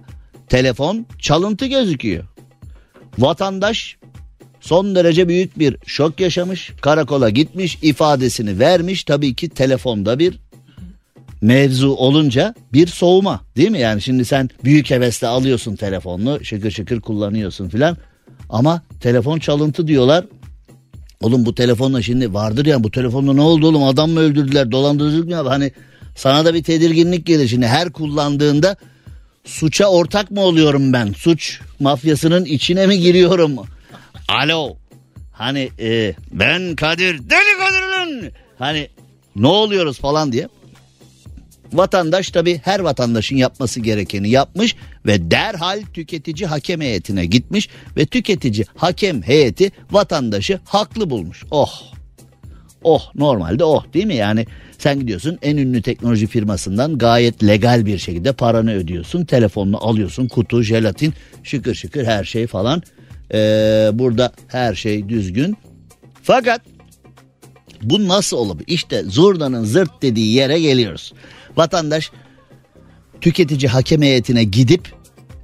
telefon çalıntı gözüküyor. Vatandaş son derece büyük bir şok yaşamış. Karakola gitmiş ifadesini vermiş. Tabii ki telefonda bir mevzu olunca bir soğuma değil mi? Yani şimdi sen büyük hevesle alıyorsun telefonunu şıkır şıkır kullanıyorsun filan. Ama telefon çalıntı diyorlar. Oğlum bu telefonla şimdi vardır ya bu telefonla ne oldu oğlum adam mı öldürdüler dolandırıcılık mı? Hani sana da bir tedirginlik gelir şimdi her kullandığında suça ortak mı oluyorum ben? Suç mafyasının içine mi giriyorum? Alo hani e, ben Kadir deli Kadir'in hani ne oluyoruz falan diye. Vatandaş tabi her vatandaşın yapması gerekeni yapmış ve derhal tüketici hakem heyetine gitmiş ve tüketici hakem heyeti vatandaşı haklı bulmuş. Oh oh normalde oh değil mi yani sen gidiyorsun en ünlü teknoloji firmasından gayet legal bir şekilde paranı ödüyorsun telefonunu alıyorsun kutu jelatin şıkır şıkır her şey falan ee, burada her şey düzgün fakat bu nasıl olabilir işte zurnanın zırt dediği yere geliyoruz vatandaş tüketici hakem heyetine gidip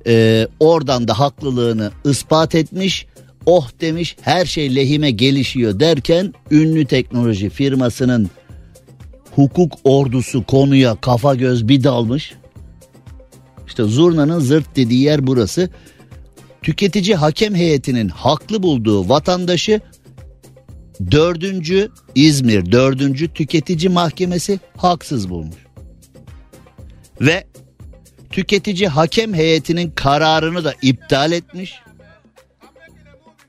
e, oradan da haklılığını ispat etmiş. Oh demiş her şey lehime gelişiyor derken ünlü teknoloji firmasının hukuk ordusu konuya kafa göz bir dalmış. İşte zurnanın zırt dediği yer burası. Tüketici hakem heyetinin haklı bulduğu vatandaşı dördüncü İzmir dördüncü tüketici mahkemesi haksız bulmuş ve tüketici hakem heyetinin kararını da iptal etmiş.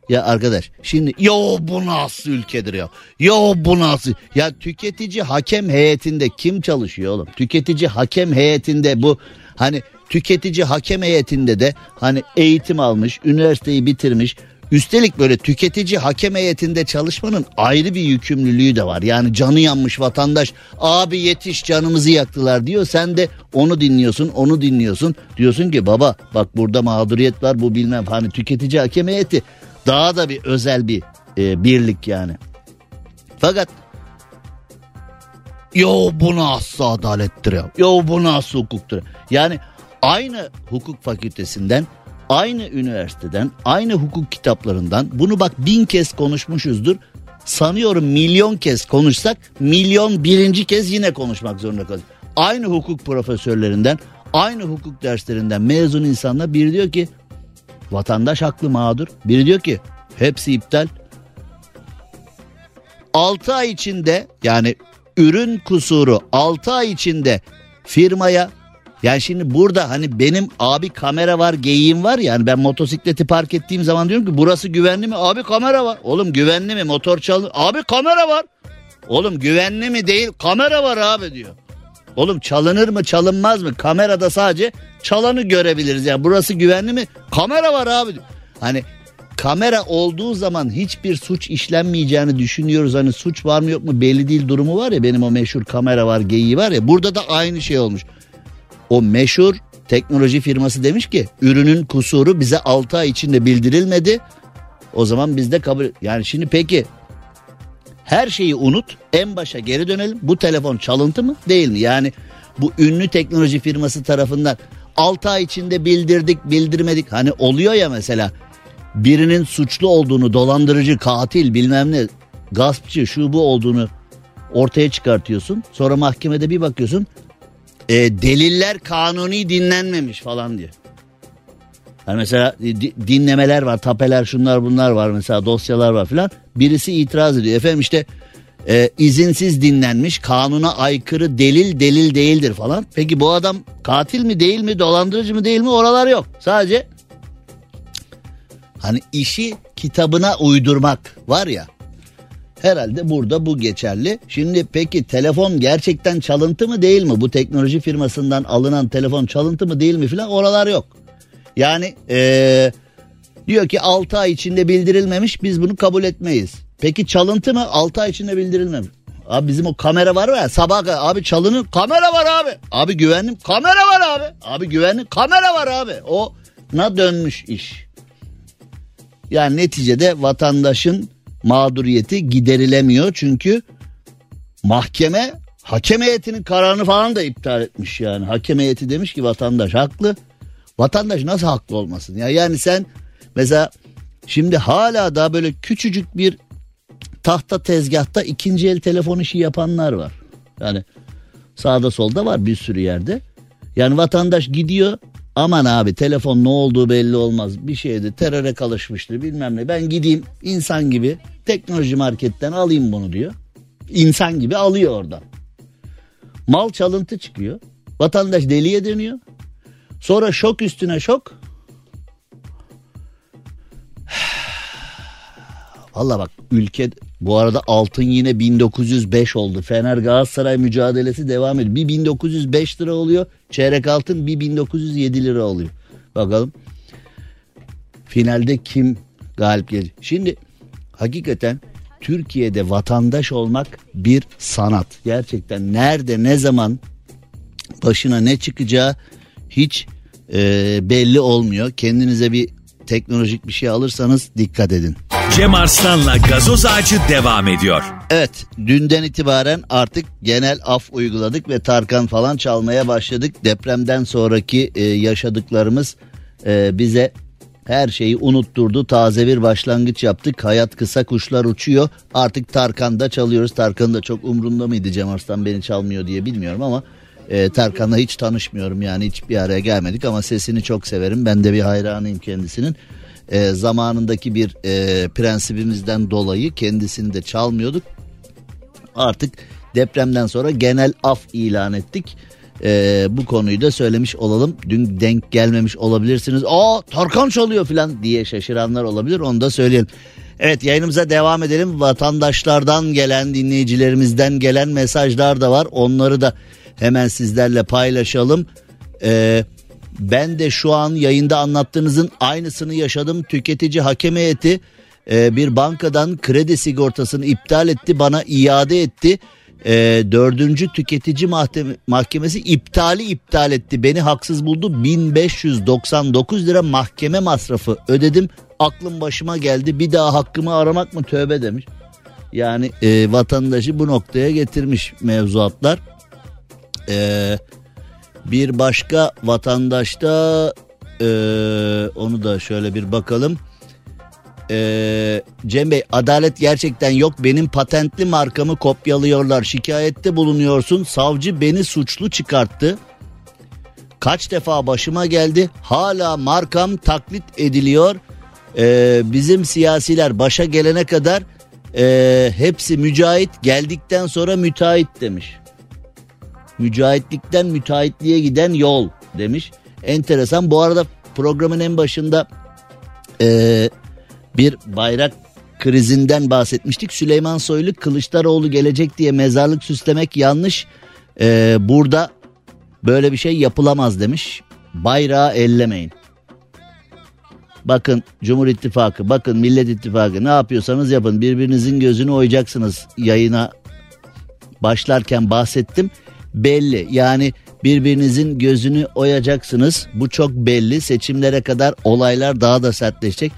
Ya arkadaş şimdi yo bu nasıl ülkedir ya? Yo bu nasıl? Ya tüketici hakem heyetinde kim çalışıyor oğlum? Tüketici hakem heyetinde bu hani tüketici hakem heyetinde de hani eğitim almış, üniversiteyi bitirmiş, Üstelik böyle tüketici hakem heyetinde çalışmanın ayrı bir yükümlülüğü de var. Yani canı yanmış vatandaş abi yetiş canımızı yaktılar diyor. Sen de onu dinliyorsun onu dinliyorsun. Diyorsun ki baba bak burada mağduriyet var bu bilmem hani tüketici hakem heyeti daha da bir özel bir e, birlik yani. Fakat yo bu nasıl adalettir ya. Yo bu nasıl hukuktur. Yani aynı hukuk fakültesinden aynı üniversiteden, aynı hukuk kitaplarından bunu bak bin kez konuşmuşuzdur. Sanıyorum milyon kez konuşsak milyon birinci kez yine konuşmak zorunda kalırız. Aynı hukuk profesörlerinden, aynı hukuk derslerinden mezun insanlar biri diyor ki vatandaş haklı mağdur. Biri diyor ki hepsi iptal. 6 ay içinde yani ürün kusuru 6 ay içinde firmaya yani şimdi burada hani benim abi kamera var geyiğim var ya hani ben motosikleti park ettiğim zaman diyorum ki burası güvenli mi? Abi kamera var. Oğlum güvenli mi? Motor çalın. Abi kamera var. Oğlum güvenli mi değil kamera var abi diyor. Oğlum çalınır mı çalınmaz mı? Kamerada sadece çalanı görebiliriz. Yani burası güvenli mi? Kamera var abi diyor. Hani kamera olduğu zaman hiçbir suç işlenmeyeceğini düşünüyoruz. Hani suç var mı yok mu belli değil durumu var ya benim o meşhur kamera var geyiği var ya burada da aynı şey olmuş. O meşhur teknoloji firması demiş ki ürünün kusuru bize 6 ay içinde bildirilmedi. O zaman biz de kabul yani şimdi peki her şeyi unut en başa geri dönelim. Bu telefon çalıntı mı değil mi? Yani bu ünlü teknoloji firması tarafından 6 ay içinde bildirdik bildirmedik. Hani oluyor ya mesela birinin suçlu olduğunu dolandırıcı katil bilmem ne gaspçı şu bu olduğunu ortaya çıkartıyorsun. Sonra mahkemede bir bakıyorsun e, deliller kanuni dinlenmemiş falan diye. Yani mesela dinlemeler var, tapeler, şunlar bunlar var mesela dosyalar var filan. Birisi itiraz ediyor. Efendim işte e, izinsiz dinlenmiş, kanuna aykırı delil delil değildir falan. Peki bu adam katil mi değil mi, dolandırıcı mı değil mi oralar yok. Sadece hani işi kitabına uydurmak var ya. Herhalde burada bu geçerli. Şimdi peki telefon gerçekten çalıntı mı değil mi? Bu teknoloji firmasından alınan telefon çalıntı mı değil mi filan oralar yok. Yani ee, diyor ki 6 ay içinde bildirilmemiş biz bunu kabul etmeyiz. Peki çalıntı mı? 6 ay içinde bildirilmemiş. Abi bizim o kamera var ya sabah abi çalının kamera var abi. Abi güvenlim kamera var abi. Abi güvenlim kamera var abi. O na dönmüş iş. Yani neticede vatandaşın mağduriyeti giderilemiyor çünkü mahkeme hakem heyetinin kararını falan da iptal etmiş yani. Hakem heyeti demiş ki vatandaş haklı. Vatandaş nasıl haklı olmasın ya? Yani sen mesela şimdi hala daha böyle küçücük bir tahta tezgahta ikinci el telefon işi yapanlar var. Yani sağda solda var bir sürü yerde. Yani vatandaş gidiyor aman abi telefon ne olduğu belli olmaz bir şeydi teröre kalışmıştır bilmem ne ben gideyim insan gibi teknoloji marketten alayım bunu diyor. İnsan gibi alıyor oradan. Mal çalıntı çıkıyor. Vatandaş deliye dönüyor. Sonra şok üstüne şok. Valla bak ülke bu arada altın yine 1905 oldu. Fener Galatasaray mücadelesi devam ediyor. Bir 1905 lira oluyor. Çeyrek altın bir 1907 lira oluyor. Bakalım finalde kim galip gelecek? Şimdi hakikaten Türkiye'de vatandaş olmak bir sanat. Gerçekten nerede ne zaman başına ne çıkacağı hiç e, belli olmuyor. Kendinize bir teknolojik bir şey alırsanız dikkat edin. Cem Arslan'la gazoz ağacı devam ediyor. Evet dünden itibaren artık genel af uyguladık ve Tarkan falan çalmaya başladık. Depremden sonraki e, yaşadıklarımız e, bize her şeyi unutturdu. Taze bir başlangıç yaptık. Hayat kısa kuşlar uçuyor. Artık Tarkan'da çalıyoruz. Tarkan da çok umrunda mıydı Cem Arslan beni çalmıyor diye bilmiyorum ama e, Tarkan'la hiç tanışmıyorum yani hiç bir araya gelmedik ama sesini çok severim. Ben de bir hayranıyım kendisinin. E, zamanındaki bir e, prensibimizden dolayı kendisini de çalmıyorduk. Artık depremden sonra genel af ilan ettik. Ee, bu konuyu da söylemiş olalım. Dün denk gelmemiş olabilirsiniz. Aa Tarkan çalıyor falan diye şaşıranlar olabilir. Onu da söyleyelim. Evet yayınımıza devam edelim. Vatandaşlardan gelen dinleyicilerimizden gelen mesajlar da var. Onları da hemen sizlerle paylaşalım. Ee, ben de şu an yayında anlattığınızın aynısını yaşadım. Tüketici hakem heyeti e, bir bankadan kredi sigortasını iptal etti bana iade etti. E, dördüncü tüketici mahkeme, mahkemesi iptali iptal etti. Beni haksız buldu 1599 lira mahkeme masrafı ödedim. Aklım başıma geldi bir daha hakkımı aramak mı tövbe demiş. Yani e, vatandaşı bu noktaya getirmiş mevzuatlar. Ee, bir başka vatandaşta e, onu da şöyle bir bakalım. Ee, Cem Bey adalet gerçekten yok. Benim patentli markamı kopyalıyorlar. Şikayette bulunuyorsun. Savcı beni suçlu çıkarttı. Kaç defa başıma geldi. Hala markam taklit ediliyor. Ee, bizim siyasiler başa gelene kadar e, hepsi mücahit. Geldikten sonra müteahhit demiş mücahitlikten müteahhitliğe giden yol demiş. Enteresan bu arada programın en başında e, bir bayrak krizinden bahsetmiştik. Süleyman Soylu Kılıçdaroğlu gelecek diye mezarlık süslemek yanlış. E, burada böyle bir şey yapılamaz demiş. Bayrağı ellemeyin. bakın Cumhur İttifakı, bakın Millet İttifakı ne yapıyorsanız yapın. Birbirinizin gözünü oyacaksınız yayına başlarken bahsettim. Belli yani birbirinizin gözünü oyacaksınız. Bu çok belli. Seçimlere kadar olaylar daha da sertleşecek.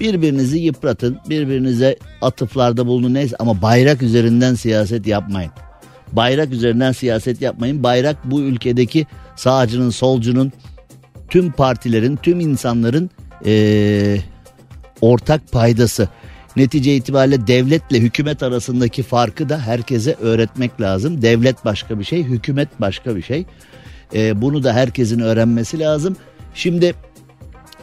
Birbirinizi yıpratın, birbirinize atıflarda bulunun neyse ama bayrak üzerinden siyaset yapmayın. Bayrak üzerinden siyaset yapmayın. Bayrak bu ülkedeki sağcının, solcunun, tüm partilerin, tüm insanların ee, ortak paydası. Netice itibariyle devletle hükümet arasındaki farkı da herkese öğretmek lazım. Devlet başka bir şey, hükümet başka bir şey. Ee, bunu da herkesin öğrenmesi lazım. Şimdi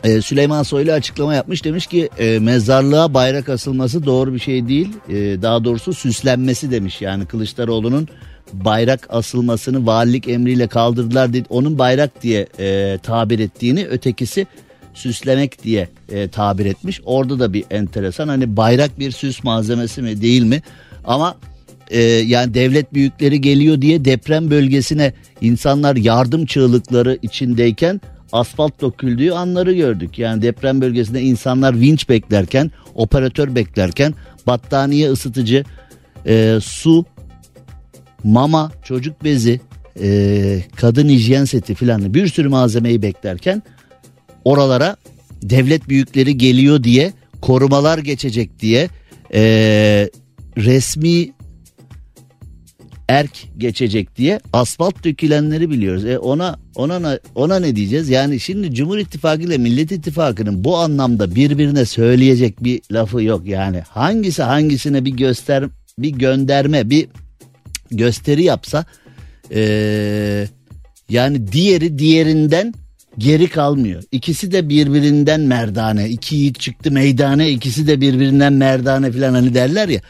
e, Süleyman Soylu açıklama yapmış demiş ki e, mezarlığa bayrak asılması doğru bir şey değil. E, daha doğrusu süslenmesi demiş yani Kılıçdaroğlu'nun bayrak asılmasını valilik emriyle kaldırdılar dedi. Onun bayrak diye e, tabir ettiğini ötekisi süslemek diye e, tabir etmiş. Orada da bir enteresan hani bayrak bir süs malzemesi mi değil mi? Ama e, yani devlet büyükleri geliyor diye deprem bölgesine insanlar yardım çığlıkları içindeyken asfalt döküldüğü anları gördük. Yani deprem bölgesinde insanlar vinç beklerken, operatör beklerken, battaniye ısıtıcı, e, su, mama, çocuk bezi, e, kadın hijyen seti filan bir sürü malzemeyi beklerken oralara devlet büyükleri geliyor diye korumalar geçecek diye e, resmi erk geçecek diye asfalt dökülenleri biliyoruz. E ona ona ona ne diyeceğiz? Yani şimdi Cumhur İttifakı ile Millet İttifakı'nın bu anlamda birbirine söyleyecek bir lafı yok yani. Hangisi hangisine bir göster bir gönderme bir gösteri yapsa ee, yani diğeri diğerinden geri kalmıyor. İkisi de birbirinden merdane. İki yiğit çıktı meydane ikisi de birbirinden merdane falan hani derler ya.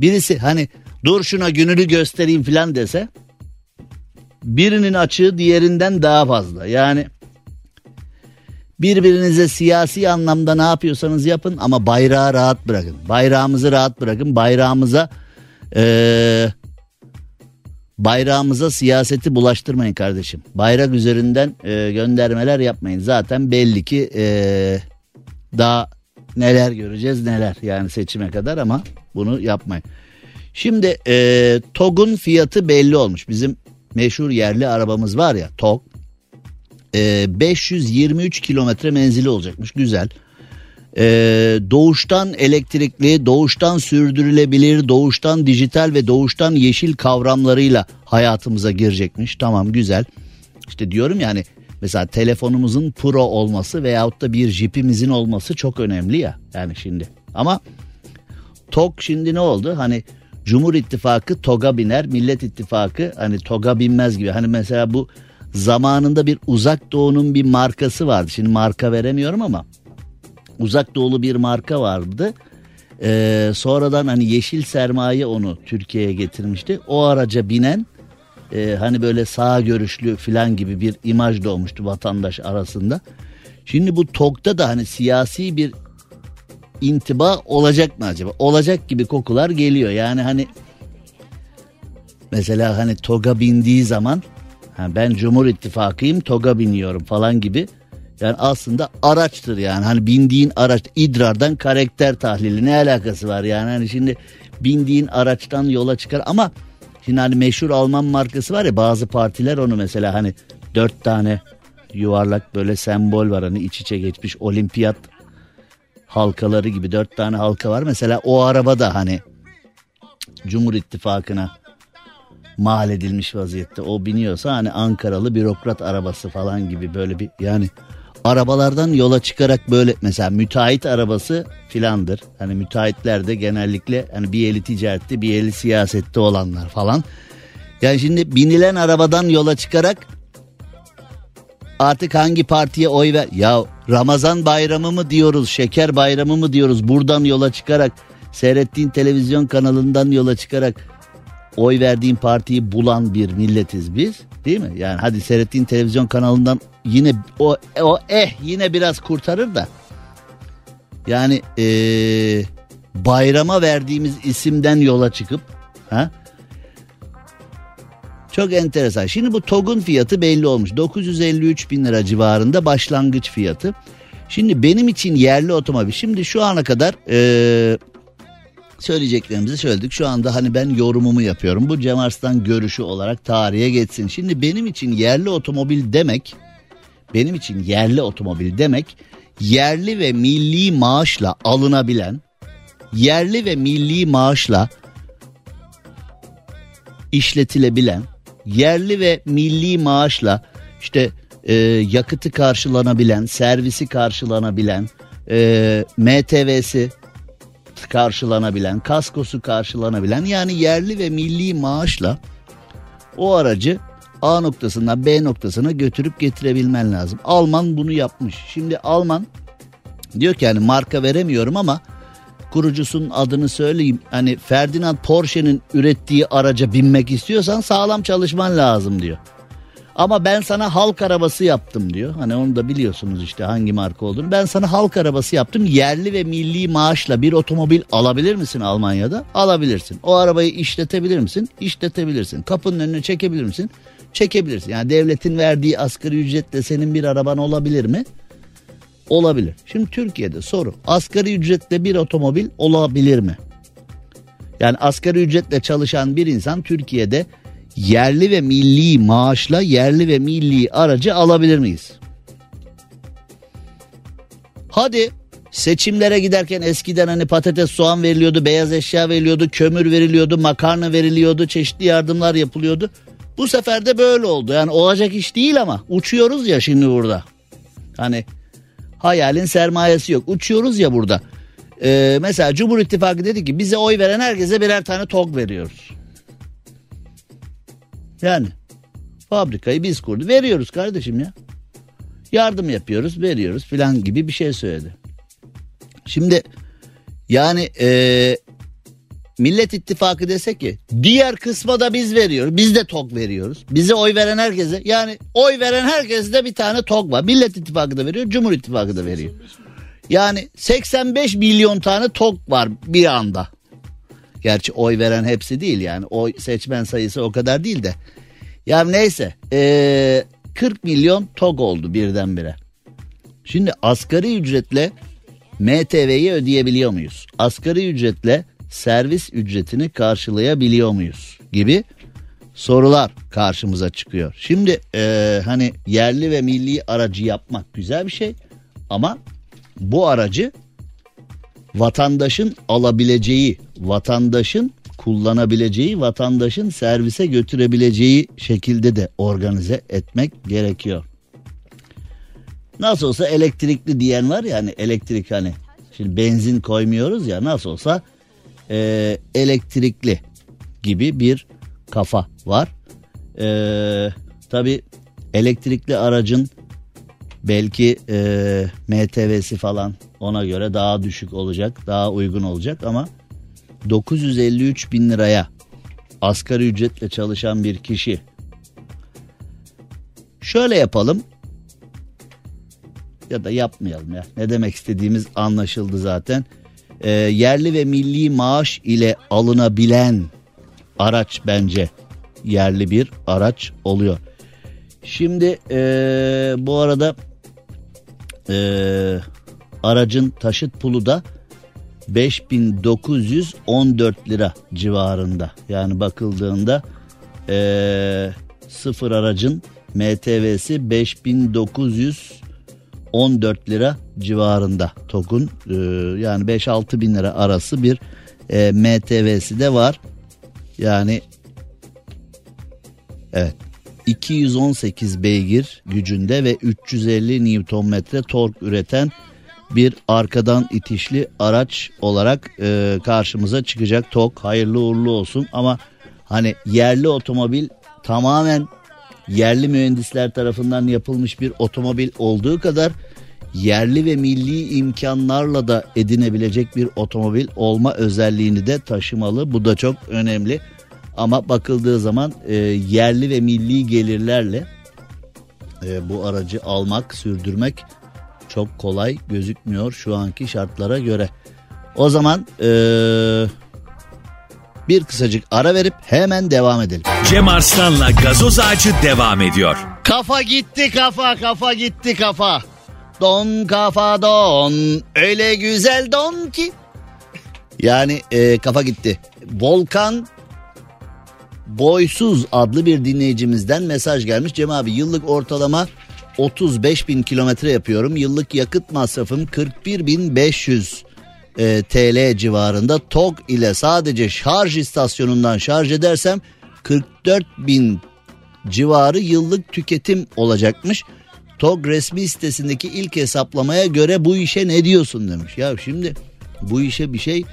Birisi hani dur şuna gününü göstereyim falan dese birinin açığı diğerinden daha fazla. Yani birbirinize siyasi anlamda ne yapıyorsanız yapın ama bayrağı rahat bırakın. Bayrağımızı rahat bırakın. Bayrağımıza ee, bayrağımıza siyaseti bulaştırmayın kardeşim. Bayrak üzerinden e, göndermeler yapmayın. Zaten belli ki e, daha neler göreceğiz neler yani seçime kadar ama bunu yapmayın. Şimdi e, TOG'un fiyatı belli olmuş. Bizim meşhur yerli arabamız var ya TOG. E, 523 kilometre menzili olacakmış güzel. E, doğuştan elektrikli, doğuştan sürdürülebilir, doğuştan dijital ve doğuştan yeşil kavramlarıyla hayatımıza girecekmiş. Tamam güzel. İşte diyorum yani mesela telefonumuzun pro olması veyahut da bir jipimizin olması çok önemli ya. Yani şimdi ama TOG şimdi ne oldu? Hani Cumhur İttifakı TOG'a biner, Millet İttifakı hani TOG'a binmez gibi. Hani mesela bu zamanında bir uzak doğunun bir markası vardı. Şimdi marka veremiyorum ama uzak doğulu bir marka vardı. Ee, sonradan hani yeşil sermaye onu Türkiye'ye getirmişti. O araca binen e, hani böyle sağ görüşlü falan gibi bir imaj doğmuştu vatandaş arasında. Şimdi bu TOG'da da hani siyasi bir intiba olacak mı acaba? Olacak gibi kokular geliyor. Yani hani mesela hani TOG'a bindiği zaman ben Cumhur İttifakıyım TOG'a biniyorum falan gibi. Yani aslında araçtır yani. Hani bindiğin araç idrardan karakter tahlili ne alakası var yani? Hani şimdi bindiğin araçtan yola çıkar ama şimdi hani meşhur Alman markası var ya bazı partiler onu mesela hani dört tane yuvarlak böyle sembol var hani iç içe geçmiş olimpiyat halkaları gibi dört tane halka var. Mesela o araba da hani Cumhur İttifakı'na mal edilmiş vaziyette. O biniyorsa hani Ankaralı bürokrat arabası falan gibi böyle bir yani arabalardan yola çıkarak böyle mesela müteahhit arabası filandır. Hani müteahhitler de genellikle hani bir eli ticarette bir eli siyasette olanlar falan. Yani şimdi binilen arabadan yola çıkarak artık hangi partiye oy ver? Ya Ramazan bayramı mı diyoruz, şeker bayramı mı diyoruz? Buradan yola çıkarak seyrettiğin televizyon kanalından yola çıkarak oy verdiğin partiyi bulan bir milletiz biz. Değil mi? Yani hadi seyrettiğin televizyon kanalından yine o, o eh yine biraz kurtarır da. Yani ee, bayrama verdiğimiz isimden yola çıkıp ha çok enteresan. Şimdi bu TOG'un fiyatı belli olmuş. 953 bin lira civarında başlangıç fiyatı. Şimdi benim için yerli otomobil. Şimdi şu ana kadar e, söyleyeceklerimizi söyledik. Şu anda hani ben yorumumu yapıyorum. Bu Cem Arslan görüşü olarak tarihe geçsin. Şimdi benim için yerli otomobil demek benim için yerli otomobil demek yerli ve milli maaşla alınabilen yerli ve milli maaşla işletilebilen yerli ve milli maaşla işte e, yakıtı karşılanabilen, servisi karşılanabilen, e, MTV'si karşılanabilen, kaskosu karşılanabilen yani yerli ve milli maaşla o aracı A noktasından B noktasına götürüp getirebilmen lazım. Alman bunu yapmış. Şimdi Alman diyor ki yani marka veremiyorum ama kurucusunun adını söyleyeyim. Hani Ferdinand Porsche'nin ürettiği araca binmek istiyorsan sağlam çalışman lazım diyor. Ama ben sana halk arabası yaptım diyor. Hani onu da biliyorsunuz işte hangi marka olduğunu. Ben sana halk arabası yaptım. Yerli ve milli maaşla bir otomobil alabilir misin Almanya'da? Alabilirsin. O arabayı işletebilir misin? İşletebilirsin. Kapının önüne çekebilir misin? Çekebilirsin. Yani devletin verdiği asgari ücretle senin bir araban olabilir mi? Olabilir. Şimdi Türkiye'de soru asgari ücretle bir otomobil olabilir mi? Yani asgari ücretle çalışan bir insan Türkiye'de yerli ve milli maaşla yerli ve milli aracı alabilir miyiz? Hadi seçimlere giderken eskiden hani patates soğan veriliyordu, beyaz eşya veriliyordu, kömür veriliyordu, makarna veriliyordu, çeşitli yardımlar yapılıyordu. Bu sefer de böyle oldu. Yani olacak iş değil ama uçuyoruz ya şimdi burada. Hani hayalin sermayesi yok. Uçuyoruz ya burada. Ee, mesela Cumhur İttifakı dedi ki bize oy veren herkese birer tane TOG veriyoruz. Yani fabrikayı biz kurduk. Veriyoruz kardeşim ya. Yardım yapıyoruz, veriyoruz filan gibi bir şey söyledi. Şimdi yani e, Millet İttifakı dese ki diğer kısma da biz veriyoruz. Biz de TOG veriyoruz. Bize oy veren herkese yani oy veren herkese de bir tane TOG var. Millet İttifakı da veriyor, Cumhur İttifakı da veriyor. Yani 85 milyon tane TOG var bir anda. Gerçi oy veren hepsi değil yani. Oy seçmen sayısı o kadar değil de. Ya neyse ee, 40 milyon TOG oldu birdenbire. Şimdi asgari ücretle MTV'yi ödeyebiliyor muyuz? Asgari ücretle servis ücretini karşılayabiliyor muyuz? Gibi sorular karşımıza çıkıyor. Şimdi ee, hani yerli ve milli aracı yapmak güzel bir şey ama bu aracı vatandaşın alabileceği, vatandaşın kullanabileceği, vatandaşın servise götürebileceği şekilde de organize etmek gerekiyor. Nasıl olsa elektrikli diyen var ya hani elektrik hani şimdi benzin koymuyoruz ya nasıl olsa e, elektrikli gibi bir kafa var. E, Tabi elektrikli aracın belki e, MTV'si falan ona göre daha düşük olacak, daha uygun olacak ama 953 bin liraya asgari ücretle çalışan bir kişi. Şöyle yapalım. Ya da yapmayalım ya. Ne demek istediğimiz anlaşıldı zaten. E, yerli ve milli maaş ile alınabilen araç bence yerli bir araç oluyor. Şimdi e, bu arada e, aracın taşıt pulu da 5914 lira civarında. Yani bakıldığında e, sıfır aracın MTV'si 5914 lira civarında TOG'un e, yani 5-6 bin lira arası bir e, MTV'si de var. Yani evet 218 beygir gücünde ve 350 Nm tork üreten bir arkadan itişli araç olarak e, karşımıza çıkacak TOK hayırlı uğurlu olsun ama hani yerli otomobil tamamen yerli mühendisler tarafından yapılmış bir otomobil olduğu kadar yerli ve milli imkanlarla da edinebilecek bir otomobil olma özelliğini de taşımalı. Bu da çok önemli. Ama bakıldığı zaman e, yerli ve milli gelirlerle e, bu aracı almak, sürdürmek çok kolay gözükmüyor şu anki şartlara göre. O zaman e, bir kısacık ara verip hemen devam edelim. Cem Arslan'la gazoz ağacı devam ediyor. Kafa gitti kafa, kafa gitti kafa. Don kafa don. Öyle güzel don ki. Yani e, kafa gitti. Volkan Boysuz adlı bir dinleyicimizden mesaj gelmiş. Cem abi yıllık ortalama 35 bin kilometre yapıyorum. Yıllık yakıt masrafım 41 bin 500 e, TL civarında. TOG ile sadece şarj istasyonundan şarj edersem 44 bin civarı yıllık tüketim olacakmış. TOG resmi sitesindeki ilk hesaplamaya göre bu işe ne diyorsun demiş. Ya şimdi bu işe bir şey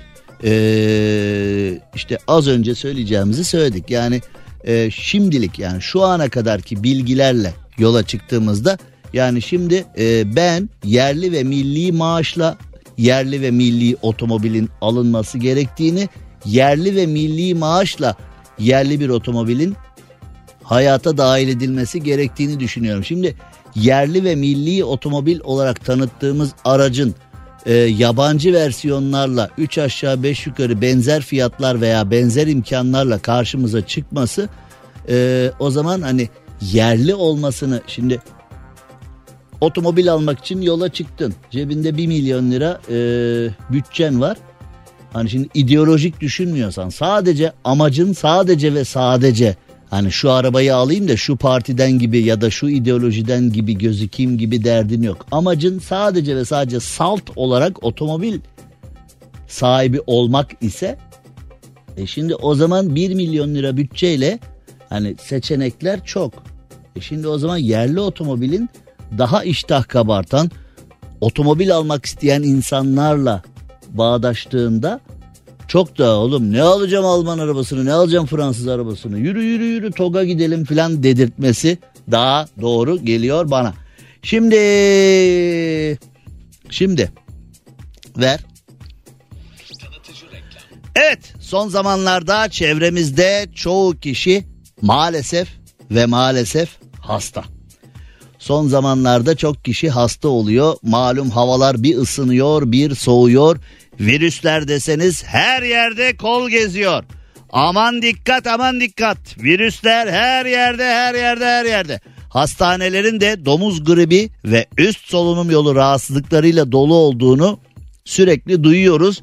ee, işte az önce söyleyeceğimizi söyledik. Yani e, şimdilik yani şu ana kadarki bilgilerle yola çıktığımızda yani şimdi e, ben yerli ve milli maaşla yerli ve milli otomobilin alınması gerektiğini yerli ve milli maaşla yerli bir otomobilin hayata dahil edilmesi gerektiğini düşünüyorum. Şimdi yerli ve milli otomobil olarak tanıttığımız aracın e, yabancı versiyonlarla 3 aşağı 5 yukarı benzer fiyatlar veya benzer imkanlarla karşımıza çıkması e, o zaman hani yerli olmasını şimdi otomobil almak için yola çıktın. Cebinde 1 milyon lira e, bütçen var. Hani şimdi ideolojik düşünmüyorsan sadece amacın sadece ve sadece Hani şu arabayı alayım da şu partiden gibi ya da şu ideolojiden gibi gözükeyim gibi derdin yok. Amacın sadece ve sadece salt olarak otomobil sahibi olmak ise e şimdi o zaman 1 milyon lira bütçeyle hani seçenekler çok. E şimdi o zaman yerli otomobilin daha iştah kabartan otomobil almak isteyen insanlarla bağdaştığında çok da oğlum ne alacağım Alman arabasını ne alacağım Fransız arabasını yürü yürü yürü TOG'a gidelim filan dedirtmesi daha doğru geliyor bana. Şimdi şimdi ver. Evet son zamanlarda çevremizde çoğu kişi maalesef ve maalesef hasta. Son zamanlarda çok kişi hasta oluyor. Malum havalar bir ısınıyor, bir soğuyor. Virüsler deseniz her yerde kol geziyor. Aman dikkat aman dikkat. Virüsler her yerde her yerde her yerde. Hastanelerin de domuz gribi ve üst solunum yolu rahatsızlıklarıyla dolu olduğunu sürekli duyuyoruz.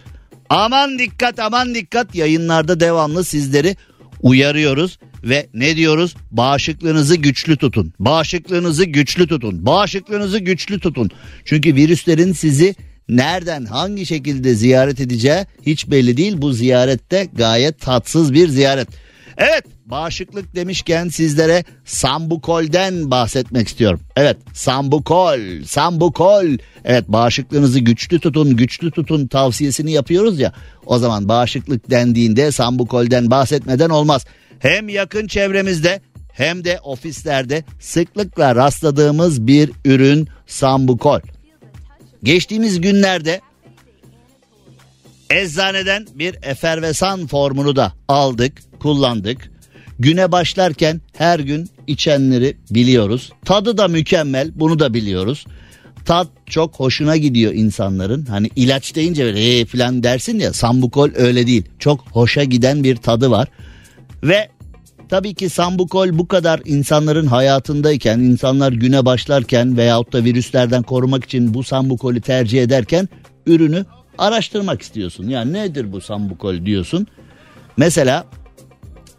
Aman dikkat aman dikkat yayınlarda devamlı sizleri uyarıyoruz ve ne diyoruz? Bağışıklığınızı güçlü tutun. Bağışıklığınızı güçlü tutun. Bağışıklığınızı güçlü tutun. Çünkü virüslerin sizi nereden hangi şekilde ziyaret edeceği hiç belli değil. Bu ziyarette gayet tatsız bir ziyaret. Evet bağışıklık demişken sizlere Sambukol'den bahsetmek istiyorum. Evet Sambukol, Sambukol. Evet bağışıklığınızı güçlü tutun, güçlü tutun tavsiyesini yapıyoruz ya. O zaman bağışıklık dendiğinde Sambukol'den bahsetmeden olmaz. Hem yakın çevremizde hem de ofislerde sıklıkla rastladığımız bir ürün Sambukol. Geçtiğimiz günlerde eczaneden bir efervesan formunu da aldık, kullandık. Güne başlarken her gün içenleri biliyoruz. Tadı da mükemmel, bunu da biliyoruz. Tat çok hoşuna gidiyor insanların. Hani ilaç deyince böyle ee falan dersin ya sambukol öyle değil. Çok hoşa giden bir tadı var. Ve Tabii ki sambukol bu kadar insanların hayatındayken, insanlar güne başlarken veyahut da virüslerden korumak için bu sambukolü tercih ederken ürünü araştırmak istiyorsun. Yani nedir bu sambukol diyorsun. Mesela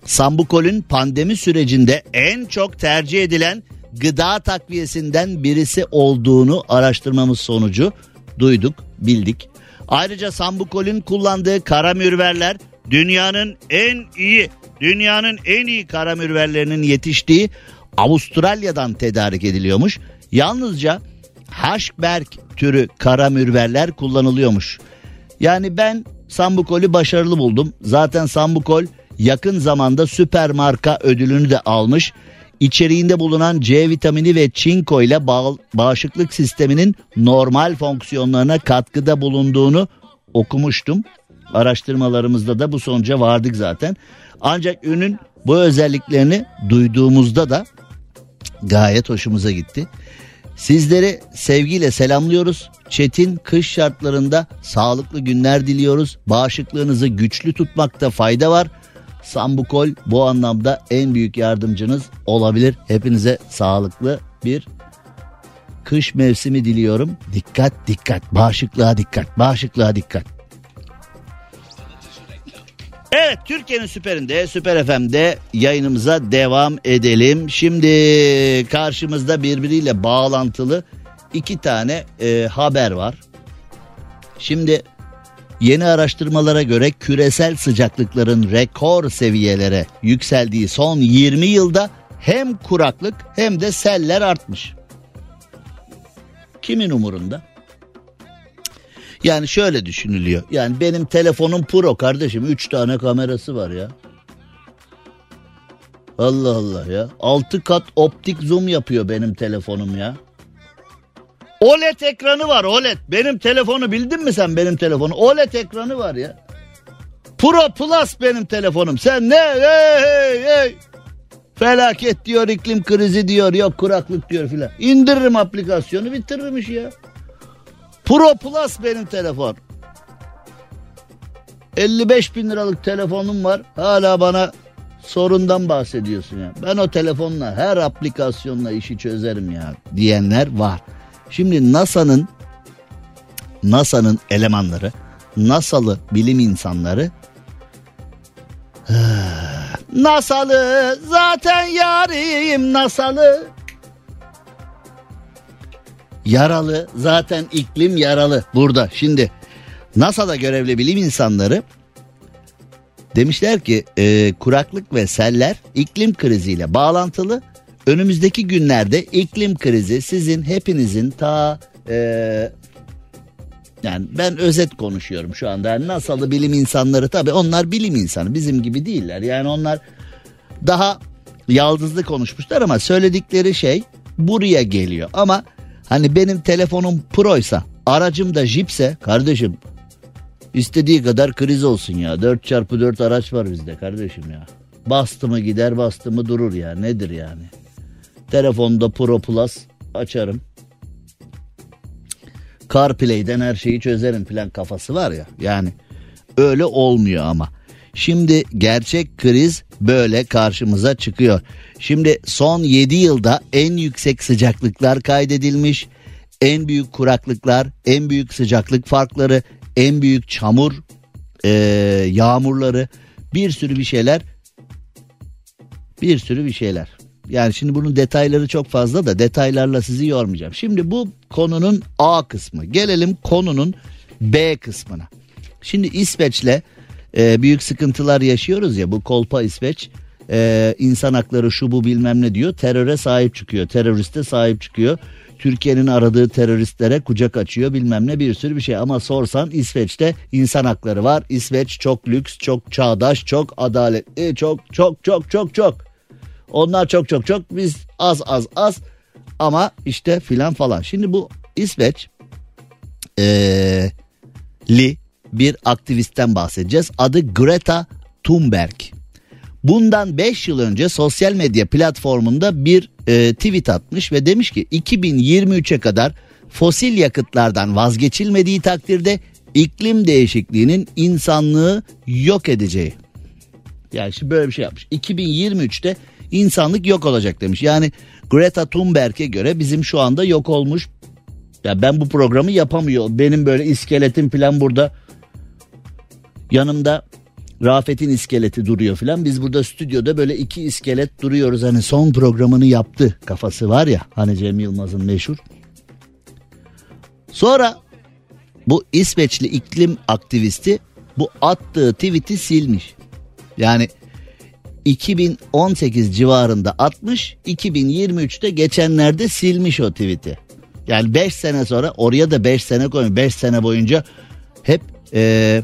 sambukolün pandemi sürecinde en çok tercih edilen gıda takviyesinden birisi olduğunu araştırmamız sonucu duyduk, bildik. Ayrıca sambukolün kullandığı kara mürverler dünyanın en iyi dünyanın en iyi karamürverlerinin yetiştiği Avustralya'dan tedarik ediliyormuş. Yalnızca Haşberg türü karamürverler kullanılıyormuş. Yani ben Sambukol'ü başarılı buldum. Zaten Sambukol yakın zamanda süper marka ödülünü de almış. İçeriğinde bulunan C vitamini ve çinko ile bağ bağışıklık sisteminin normal fonksiyonlarına katkıda bulunduğunu okumuştum. Araştırmalarımızda da bu sonuca vardık zaten. Ancak ürünün bu özelliklerini duyduğumuzda da gayet hoşumuza gitti. Sizleri sevgiyle selamlıyoruz. Çetin kış şartlarında sağlıklı günler diliyoruz. Bağışıklığınızı güçlü tutmakta fayda var. Sambukol bu anlamda en büyük yardımcınız olabilir. Hepinize sağlıklı bir kış mevsimi diliyorum. Dikkat dikkat bağışıklığa dikkat bağışıklığa dikkat. Evet Türkiye'nin süperinde Süper FM'de yayınımıza devam edelim. Şimdi karşımızda birbiriyle bağlantılı iki tane e, haber var. Şimdi yeni araştırmalara göre küresel sıcaklıkların rekor seviyelere yükseldiği son 20 yılda hem kuraklık hem de seller artmış. Kimin umurunda? Yani şöyle düşünülüyor. Yani benim telefonum pro kardeşim. Üç tane kamerası var ya. Allah Allah ya. Altı kat optik zoom yapıyor benim telefonum ya. OLED ekranı var OLED. Benim telefonu bildin mi sen benim telefonu? OLED ekranı var ya. Pro Plus benim telefonum. Sen ne? Hey hey hey. Felaket diyor iklim krizi diyor yok kuraklık diyor filan. İndiririm aplikasyonu bitiririm işi ya. Pro Plus benim telefon. 55 bin liralık telefonum var. Hala bana sorundan bahsediyorsun ya. Ben o telefonla her aplikasyonla işi çözerim ya diyenler var. Şimdi NASA'nın NASA'nın elemanları, NASA'lı bilim insanları NASA'lı zaten yarim NASA'lı Yaralı zaten iklim yaralı burada. Şimdi NASA'da görevli bilim insanları demişler ki e, kuraklık ve seller iklim kriziyle bağlantılı. Önümüzdeki günlerde iklim krizi sizin hepinizin ta e, yani ben özet konuşuyorum şu anda. Yani NASA'lı bilim insanları tabii onlar bilim insanı bizim gibi değiller. Yani onlar daha yaldızlı konuşmuşlar ama söyledikleri şey buraya geliyor. Ama Hani benim telefonum proysa aracım da jipse kardeşim istediği kadar kriz olsun ya. 4x4 araç var bizde kardeşim ya. Bastı mı gider bastı mı durur ya nedir yani. Telefonda Pro Plus açarım. CarPlay'den her şeyi çözerim falan kafası var ya. Yani öyle olmuyor ama. Şimdi gerçek kriz böyle karşımıza çıkıyor. Şimdi son 7 yılda en yüksek sıcaklıklar kaydedilmiş. En büyük kuraklıklar, en büyük sıcaklık farkları, en büyük çamur e, yağmurları bir sürü bir şeyler bir sürü bir şeyler. Yani şimdi bunun detayları çok fazla da detaylarla sizi yormayacağım. Şimdi bu konunun A kısmı. Gelelim konunun B kısmına. Şimdi İsveç'le e, büyük sıkıntılar yaşıyoruz ya bu kolpa İsveç e, insan hakları şu bu bilmem ne diyor. Teröre sahip çıkıyor. Teröriste sahip çıkıyor. Türkiye'nin aradığı teröristlere kucak açıyor. Bilmem ne bir sürü bir şey. Ama sorsan İsveç'te insan hakları var. İsveç çok lüks çok çağdaş çok adaletli çok çok çok çok çok. Onlar çok çok çok. Biz az az az. Ama işte filan falan. Şimdi bu İsveç ee, li bir aktivistten bahsedeceğiz. Adı Greta Thunberg. Bundan 5 yıl önce sosyal medya platformunda bir e, tweet atmış ve demiş ki 2023'e kadar fosil yakıtlardan vazgeçilmediği takdirde iklim değişikliğinin insanlığı yok edeceği. Yani şimdi böyle bir şey yapmış. 2023'te insanlık yok olacak demiş. Yani Greta Thunberg'e göre bizim şu anda yok olmuş. Ya ben bu programı yapamıyorum. Benim böyle iskeletim falan burada Yanımda Rafet'in iskeleti duruyor filan. Biz burada stüdyoda böyle iki iskelet duruyoruz. Hani son programını yaptı kafası var ya. Hani Cem Yılmaz'ın meşhur. Sonra bu İsveçli iklim aktivisti bu attığı tweet'i silmiş. Yani 2018 civarında atmış 2023'te geçenlerde silmiş o tweet'i. Yani 5 sene sonra oraya da 5 sene koymuş. 5 sene boyunca hep ee,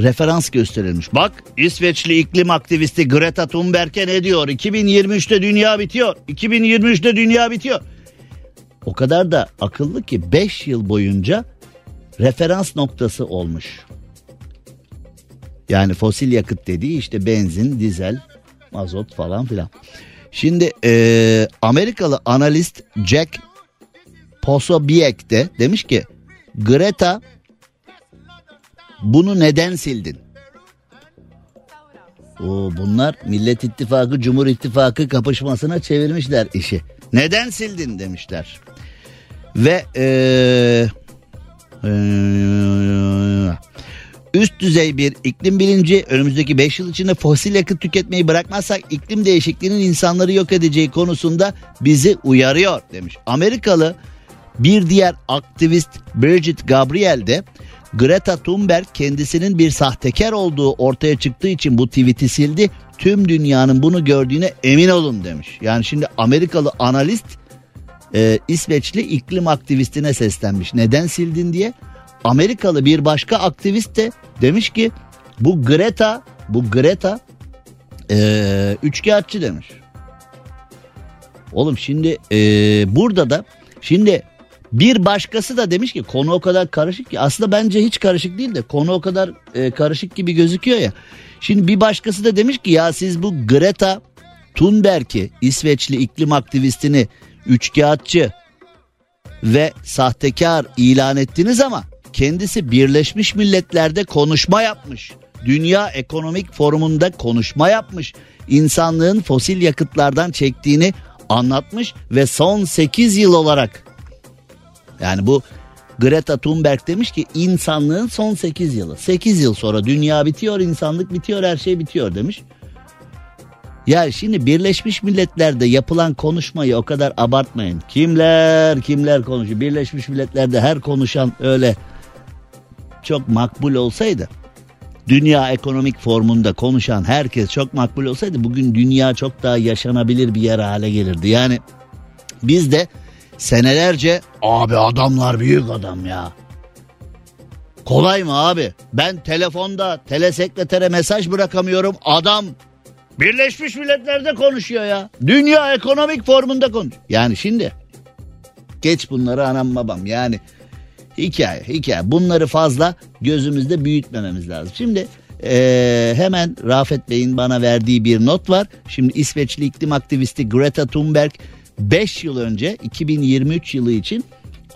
referans gösterilmiş. Bak İsveçli iklim aktivisti Greta Thunberg'e ne diyor? 2023'te dünya bitiyor. 2023'te dünya bitiyor. O kadar da akıllı ki 5 yıl boyunca referans noktası olmuş. Yani fosil yakıt dediği işte benzin, dizel, mazot falan filan. Şimdi e, Amerikalı analist Jack Posobiec de demiş ki Greta bunu neden sildin? Oo, bunlar Millet İttifakı Cumhur İttifakı kapışmasına çevirmişler işi. Neden sildin demişler. Ve ee, üst düzey bir iklim bilinci önümüzdeki 5 yıl içinde fosil yakıt tüketmeyi bırakmazsak iklim değişikliğinin insanları yok edeceği konusunda bizi uyarıyor demiş. Amerikalı bir diğer aktivist Bridget Gabriel de Greta Thunberg kendisinin bir sahtekar olduğu ortaya çıktığı için bu tweet'i sildi. Tüm dünyanın bunu gördüğüne emin olun demiş. Yani şimdi Amerikalı analist e, İsveçli iklim aktivistine seslenmiş. Neden sildin diye. Amerikalı bir başka aktivist de demiş ki bu Greta bu Greta e, üçkağıtçı demiş. Oğlum şimdi e, burada da şimdi bir başkası da demiş ki konu o kadar karışık ki aslında bence hiç karışık değil de konu o kadar e, karışık gibi gözüküyor ya. Şimdi bir başkası da demiş ki ya siz bu Greta Thunberg'i İsveçli iklim aktivistini üçkağıtçı ve sahtekar ilan ettiniz ama kendisi Birleşmiş Milletler'de konuşma yapmış. Dünya Ekonomik Forumu'nda konuşma yapmış. İnsanlığın fosil yakıtlardan çektiğini anlatmış ve son 8 yıl olarak yani bu Greta Thunberg demiş ki insanlığın son 8 yılı. 8 yıl sonra dünya bitiyor, insanlık bitiyor, her şey bitiyor demiş. Ya şimdi Birleşmiş Milletler'de yapılan konuşmayı o kadar abartmayın. Kimler kimler konuşuyor. Birleşmiş Milletler'de her konuşan öyle çok makbul olsaydı Dünya Ekonomik Formu'nda konuşan herkes çok makbul olsaydı bugün dünya çok daha yaşanabilir bir yer hale gelirdi. Yani biz de senelerce abi adamlar büyük adam ya. Kolay mı abi? Ben telefonda telesekretere mesaj bırakamıyorum. Adam Birleşmiş Milletler'de konuşuyor ya. Dünya Ekonomik Formu'nda konuş. Yani şimdi geç bunları anam babam yani hikaye hikaye bunları fazla gözümüzde büyütmememiz lazım. Şimdi ee, hemen Rafet Bey'in bana verdiği bir not var. Şimdi İsveçli iklim aktivisti Greta Thunberg 5 yıl önce 2023 yılı için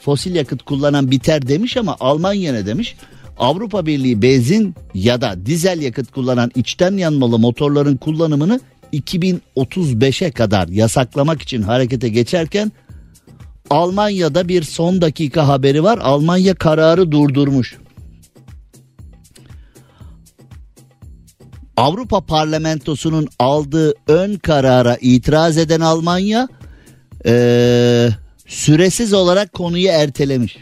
fosil yakıt kullanan biter demiş ama Almanya ne demiş? Avrupa Birliği benzin ya da dizel yakıt kullanan içten yanmalı motorların kullanımını 2035'e kadar yasaklamak için harekete geçerken Almanya'da bir son dakika haberi var. Almanya kararı durdurmuş. Avrupa Parlamentosu'nun aldığı ön karara itiraz eden Almanya ee, süresiz olarak konuyu ertelemiş.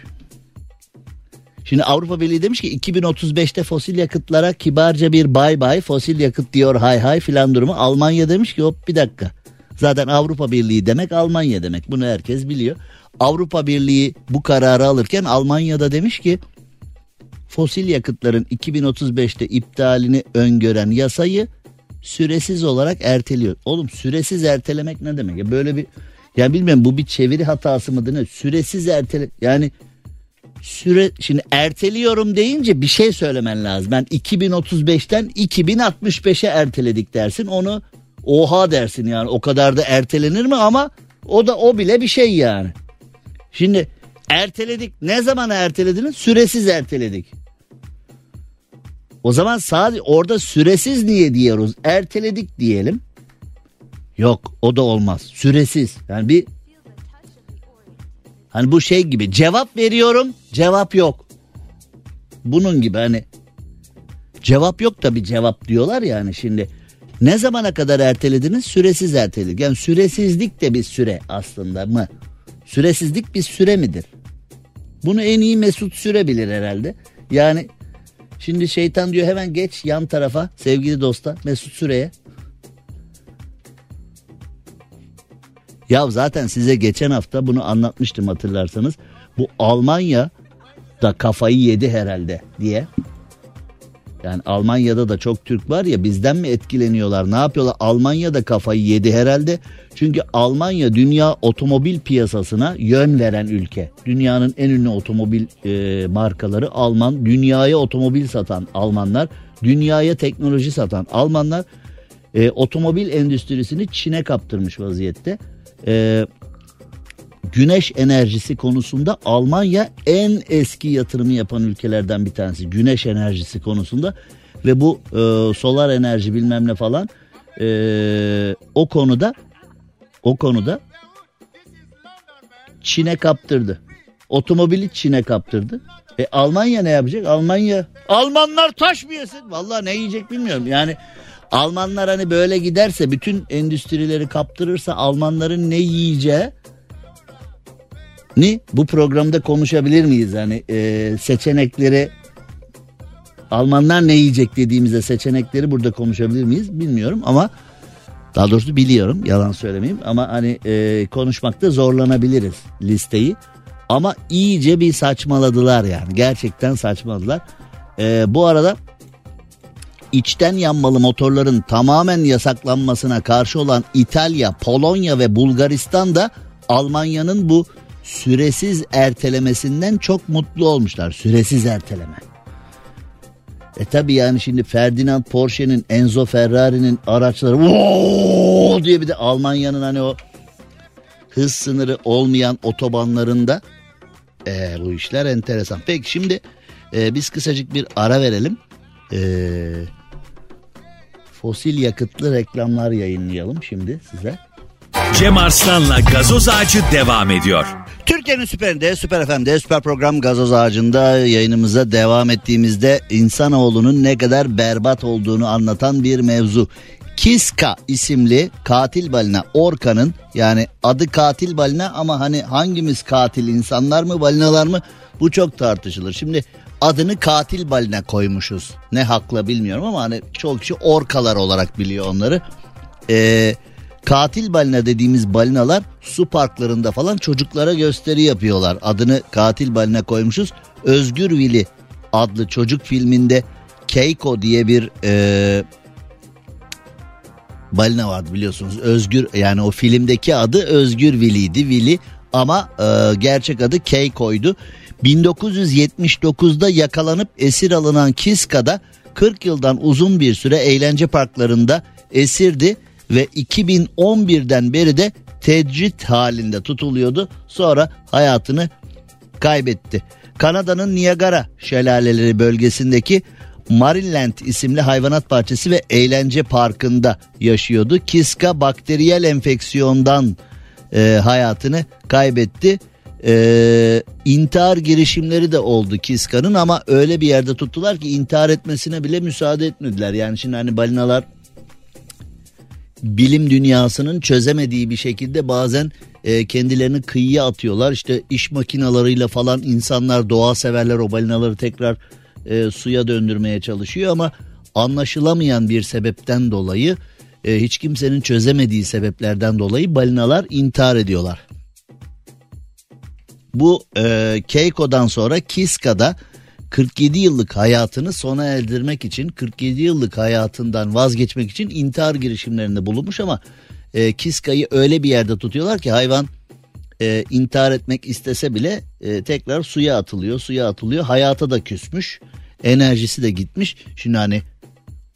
Şimdi Avrupa Birliği demiş ki 2035'te fosil yakıtlara kibarca bir bay bay fosil yakıt diyor hay hay filan durumu. Almanya demiş ki hop bir dakika. Zaten Avrupa Birliği demek Almanya demek bunu herkes biliyor. Avrupa Birliği bu kararı alırken Almanya'da demiş ki fosil yakıtların 2035'te iptalini öngören yasayı süresiz olarak erteliyor. Oğlum süresiz ertelemek ne demek? Ya böyle bir yani bilmiyorum bu bir çeviri hatası mıdır ne? Süresiz ertele yani süre şimdi erteliyorum deyince bir şey söylemen lazım. Ben 2035'ten 2065'e erteledik dersin. Onu oha dersin yani. O kadar da ertelenir mi ama o da o bile bir şey yani. Şimdi erteledik. Ne zaman ertelediniz? Süresiz erteledik. O zaman sadece orada süresiz niye diyoruz? Erteledik diyelim. Yok o da olmaz. Süresiz. Yani bir Hani bu şey gibi cevap veriyorum cevap yok. Bunun gibi hani cevap yok da bir cevap diyorlar yani şimdi. Ne zamana kadar ertelediniz? Süresiz erteledik. Yani süresizlik de bir süre aslında mı? Süresizlik bir süre midir? Bunu en iyi Mesut Süre bilir herhalde. Yani şimdi şeytan diyor hemen geç yan tarafa sevgili dosta Mesut Süre'ye. Ya zaten size geçen hafta bunu anlatmıştım hatırlarsanız. Bu Almanya da kafayı yedi herhalde diye. Yani Almanya'da da çok Türk var ya bizden mi etkileniyorlar ne yapıyorlar? Almanya'da kafayı yedi herhalde. Çünkü Almanya dünya otomobil piyasasına yön veren ülke. Dünyanın en ünlü otomobil e, markaları Alman. Dünyaya otomobil satan Almanlar. Dünyaya teknoloji satan Almanlar. E, otomobil endüstrisini Çin'e kaptırmış vaziyette e, güneş enerjisi konusunda Almanya en eski yatırımı yapan ülkelerden bir tanesi. Güneş enerjisi konusunda ve bu e, solar enerji bilmem ne falan e, o konuda o konuda Çin'e kaptırdı. Otomobili Çin'e kaptırdı. E Almanya ne yapacak? Almanya Almanlar taş mı yesin? Vallahi ne yiyecek bilmiyorum. Yani Almanlar hani böyle giderse bütün endüstrileri kaptırırsa Almanların ne yiyeceği ni bu programda konuşabilir miyiz? Hani e, seçenekleri Almanlar ne yiyecek dediğimizde seçenekleri burada konuşabilir miyiz bilmiyorum ama daha doğrusu biliyorum yalan söylemeyeyim ama hani e, konuşmakta zorlanabiliriz listeyi. Ama iyice bir saçmaladılar yani gerçekten saçmaladılar. E, bu arada içten yanmalı motorların tamamen yasaklanmasına karşı olan İtalya, Polonya ve Bulgaristan da Almanya'nın bu süresiz ertelemesinden çok mutlu olmuşlar. Süresiz erteleme. E tabi yani şimdi Ferdinand Porsche'nin Enzo Ferrari'nin araçları Voo! diye bir de Almanya'nın hani o hız sınırı olmayan otobanlarında e, bu işler enteresan. Peki şimdi e, biz kısacık bir ara verelim. E, fosil yakıtlı reklamlar yayınlayalım şimdi size. Cem Arslan'la gazoz ağacı devam ediyor. Türkiye'nin süperinde, süper FM'de, süper program gazoz ağacında yayınımıza devam ettiğimizde insanoğlunun ne kadar berbat olduğunu anlatan bir mevzu. Kiska isimli katil balina Orka'nın yani adı katil balina ama hani hangimiz katil insanlar mı balinalar mı bu çok tartışılır. Şimdi adını katil balina koymuşuz ne hakla bilmiyorum ama hani çok kişi orkalar olarak biliyor onları. Eee katil balina dediğimiz balinalar su parklarında falan çocuklara gösteri yapıyorlar. Adını katil balina koymuşuz. Özgür Vili adlı çocuk filminde Keiko diye bir e, balina vardı biliyorsunuz. Özgür yani o filmdeki adı Özgür Vili'ydi. Vili ama e, gerçek adı Keiko'ydu. 1979'da yakalanıp esir alınan Kiska'da 40 yıldan uzun bir süre eğlence parklarında esirdi ve 2011'den beri de tecrit halinde tutuluyordu. Sonra hayatını kaybetti. Kanada'nın Niagara şelaleleri bölgesindeki Mariland isimli hayvanat bahçesi ve eğlence parkında yaşıyordu. Kiska bakteriyel enfeksiyondan e, hayatını kaybetti. E, intihar girişimleri de oldu Kiska'nın ama öyle bir yerde tuttular ki intihar etmesine bile müsaade etmediler. Yani şimdi hani balinalar bilim dünyasının çözemediği bir şekilde bazen e, kendilerini kıyıya atıyorlar. İşte iş makinalarıyla falan insanlar doğa severler o balinaları tekrar e, suya döndürmeye çalışıyor ama anlaşılamayan bir sebepten dolayı e, hiç kimsenin çözemediği sebeplerden dolayı balinalar intihar ediyorlar. Bu e, Keiko'dan sonra Kiska'da 47 yıllık hayatını sona erdirmek için 47 yıllık hayatından vazgeçmek için intihar girişimlerinde bulunmuş ama e, Kiska'yı öyle bir yerde tutuyorlar ki hayvan e, intihar etmek istese bile e, tekrar suya atılıyor suya atılıyor. Hayata da küsmüş enerjisi de gitmiş. Şimdi hani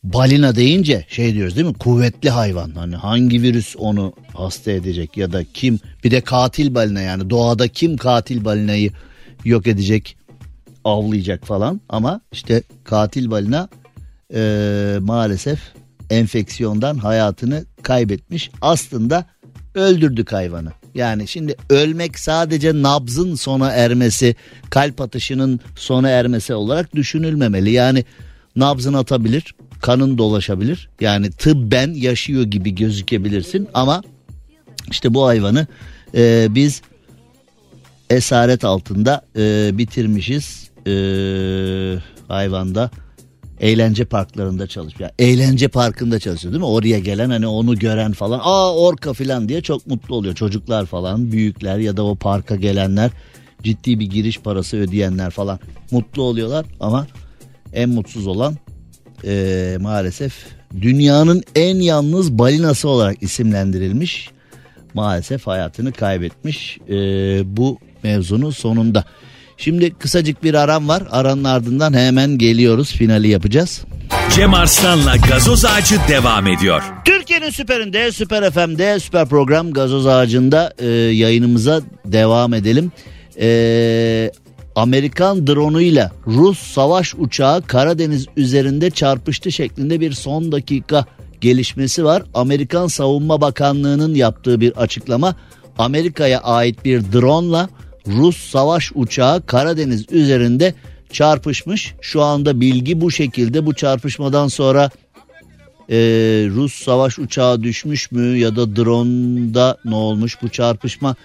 balina deyince şey diyoruz değil mi kuvvetli hayvan hani hangi virüs onu hasta edecek ya da kim bir de katil balina yani doğada kim katil balinayı yok edecek avlayacak falan ama işte katil balina e, maalesef enfeksiyondan hayatını kaybetmiş. Aslında öldürdük hayvanı. Yani şimdi ölmek sadece nabzın sona ermesi, kalp atışının sona ermesi olarak düşünülmemeli. Yani nabzın atabilir, kanın dolaşabilir. Yani tıbben yaşıyor gibi gözükebilirsin ama işte bu hayvanı e, biz esaret altında e, bitirmişiz e, hayvanda eğlence parklarında çalışıyor. Eğlence parkında çalışıyor değil mi? Oraya gelen hani onu gören falan aa orka falan diye çok mutlu oluyor. Çocuklar falan büyükler ya da o parka gelenler ciddi bir giriş parası ödeyenler falan mutlu oluyorlar ama en mutsuz olan e, maalesef dünyanın en yalnız balinası olarak isimlendirilmiş maalesef hayatını kaybetmiş e, bu mevzunun sonunda. Şimdi kısacık bir aram var. Aranın ardından hemen geliyoruz. Finali yapacağız. Cem Arslan'la gazoz ağacı devam ediyor. Türkiye'nin süperinde, süper FM'de, süper program gazoz ağacında e, yayınımıza devam edelim. E, Amerikan drone'uyla Rus savaş uçağı Karadeniz üzerinde çarpıştı şeklinde bir son dakika gelişmesi var. Amerikan Savunma Bakanlığı'nın yaptığı bir açıklama Amerika'ya ait bir drone'la Rus savaş uçağı Karadeniz üzerinde çarpışmış. Şu anda bilgi bu şekilde. Bu çarpışmadan sonra e, Rus savaş uçağı düşmüş mü ya da drone'da ne olmuş bu çarpışma?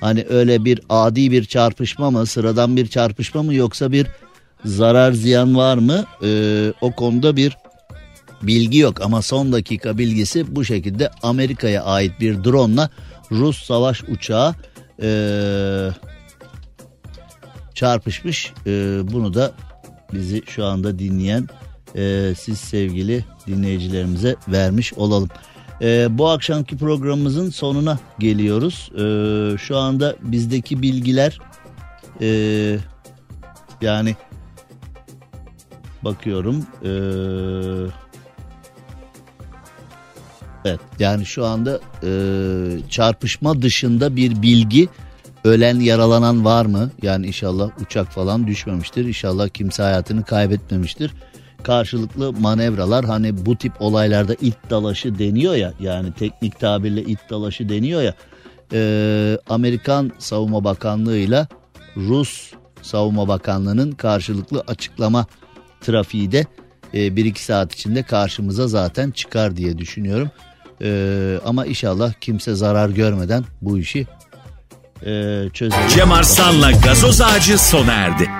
Hani öyle bir adi bir çarpışma mı, sıradan bir çarpışma mı yoksa bir zarar ziyan var mı? E, o konuda bir bilgi yok ama son dakika bilgisi bu şekilde Amerika'ya ait bir drone'la Rus savaş uçağı e, çarpışmış. E, bunu da bizi şu anda dinleyen e, siz sevgili dinleyicilerimize vermiş olalım. E, bu akşamki programımızın sonuna geliyoruz. E, şu anda bizdeki bilgiler e, yani bakıyorum e, evet yani şu anda e, çarpışma dışında bir bilgi ölen yaralanan var mı? Yani inşallah uçak falan düşmemiştir. İnşallah kimse hayatını kaybetmemiştir karşılıklı manevralar hani bu tip olaylarda it dalaşı deniyor ya yani teknik tabirle it dalaşı deniyor ya e, Amerikan Savunma Bakanlığı ile Rus Savunma Bakanlığı'nın karşılıklı açıklama trafiği de e, bir iki saat içinde karşımıza zaten çıkar diye düşünüyorum. E, ama inşallah kimse zarar görmeden bu işi e, çözelim. Cem Arslan'la gazoz ağacı sona erdi.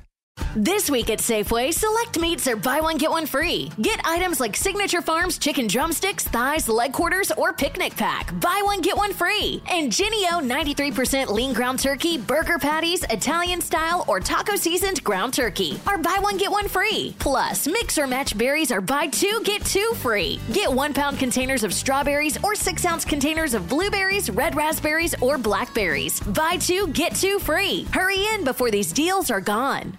This week at Safeway, select meats are buy one, get one free. Get items like Signature Farms chicken drumsticks, thighs, leg quarters, or picnic pack. Buy one, get one free. And Genio 93% lean ground turkey, burger patties, Italian style, or taco seasoned ground turkey are buy one, get one free. Plus, mix or match berries are buy two, get two free. Get one pound containers of strawberries or six ounce containers of blueberries, red raspberries, or blackberries. Buy two, get two free. Hurry in before these deals are gone.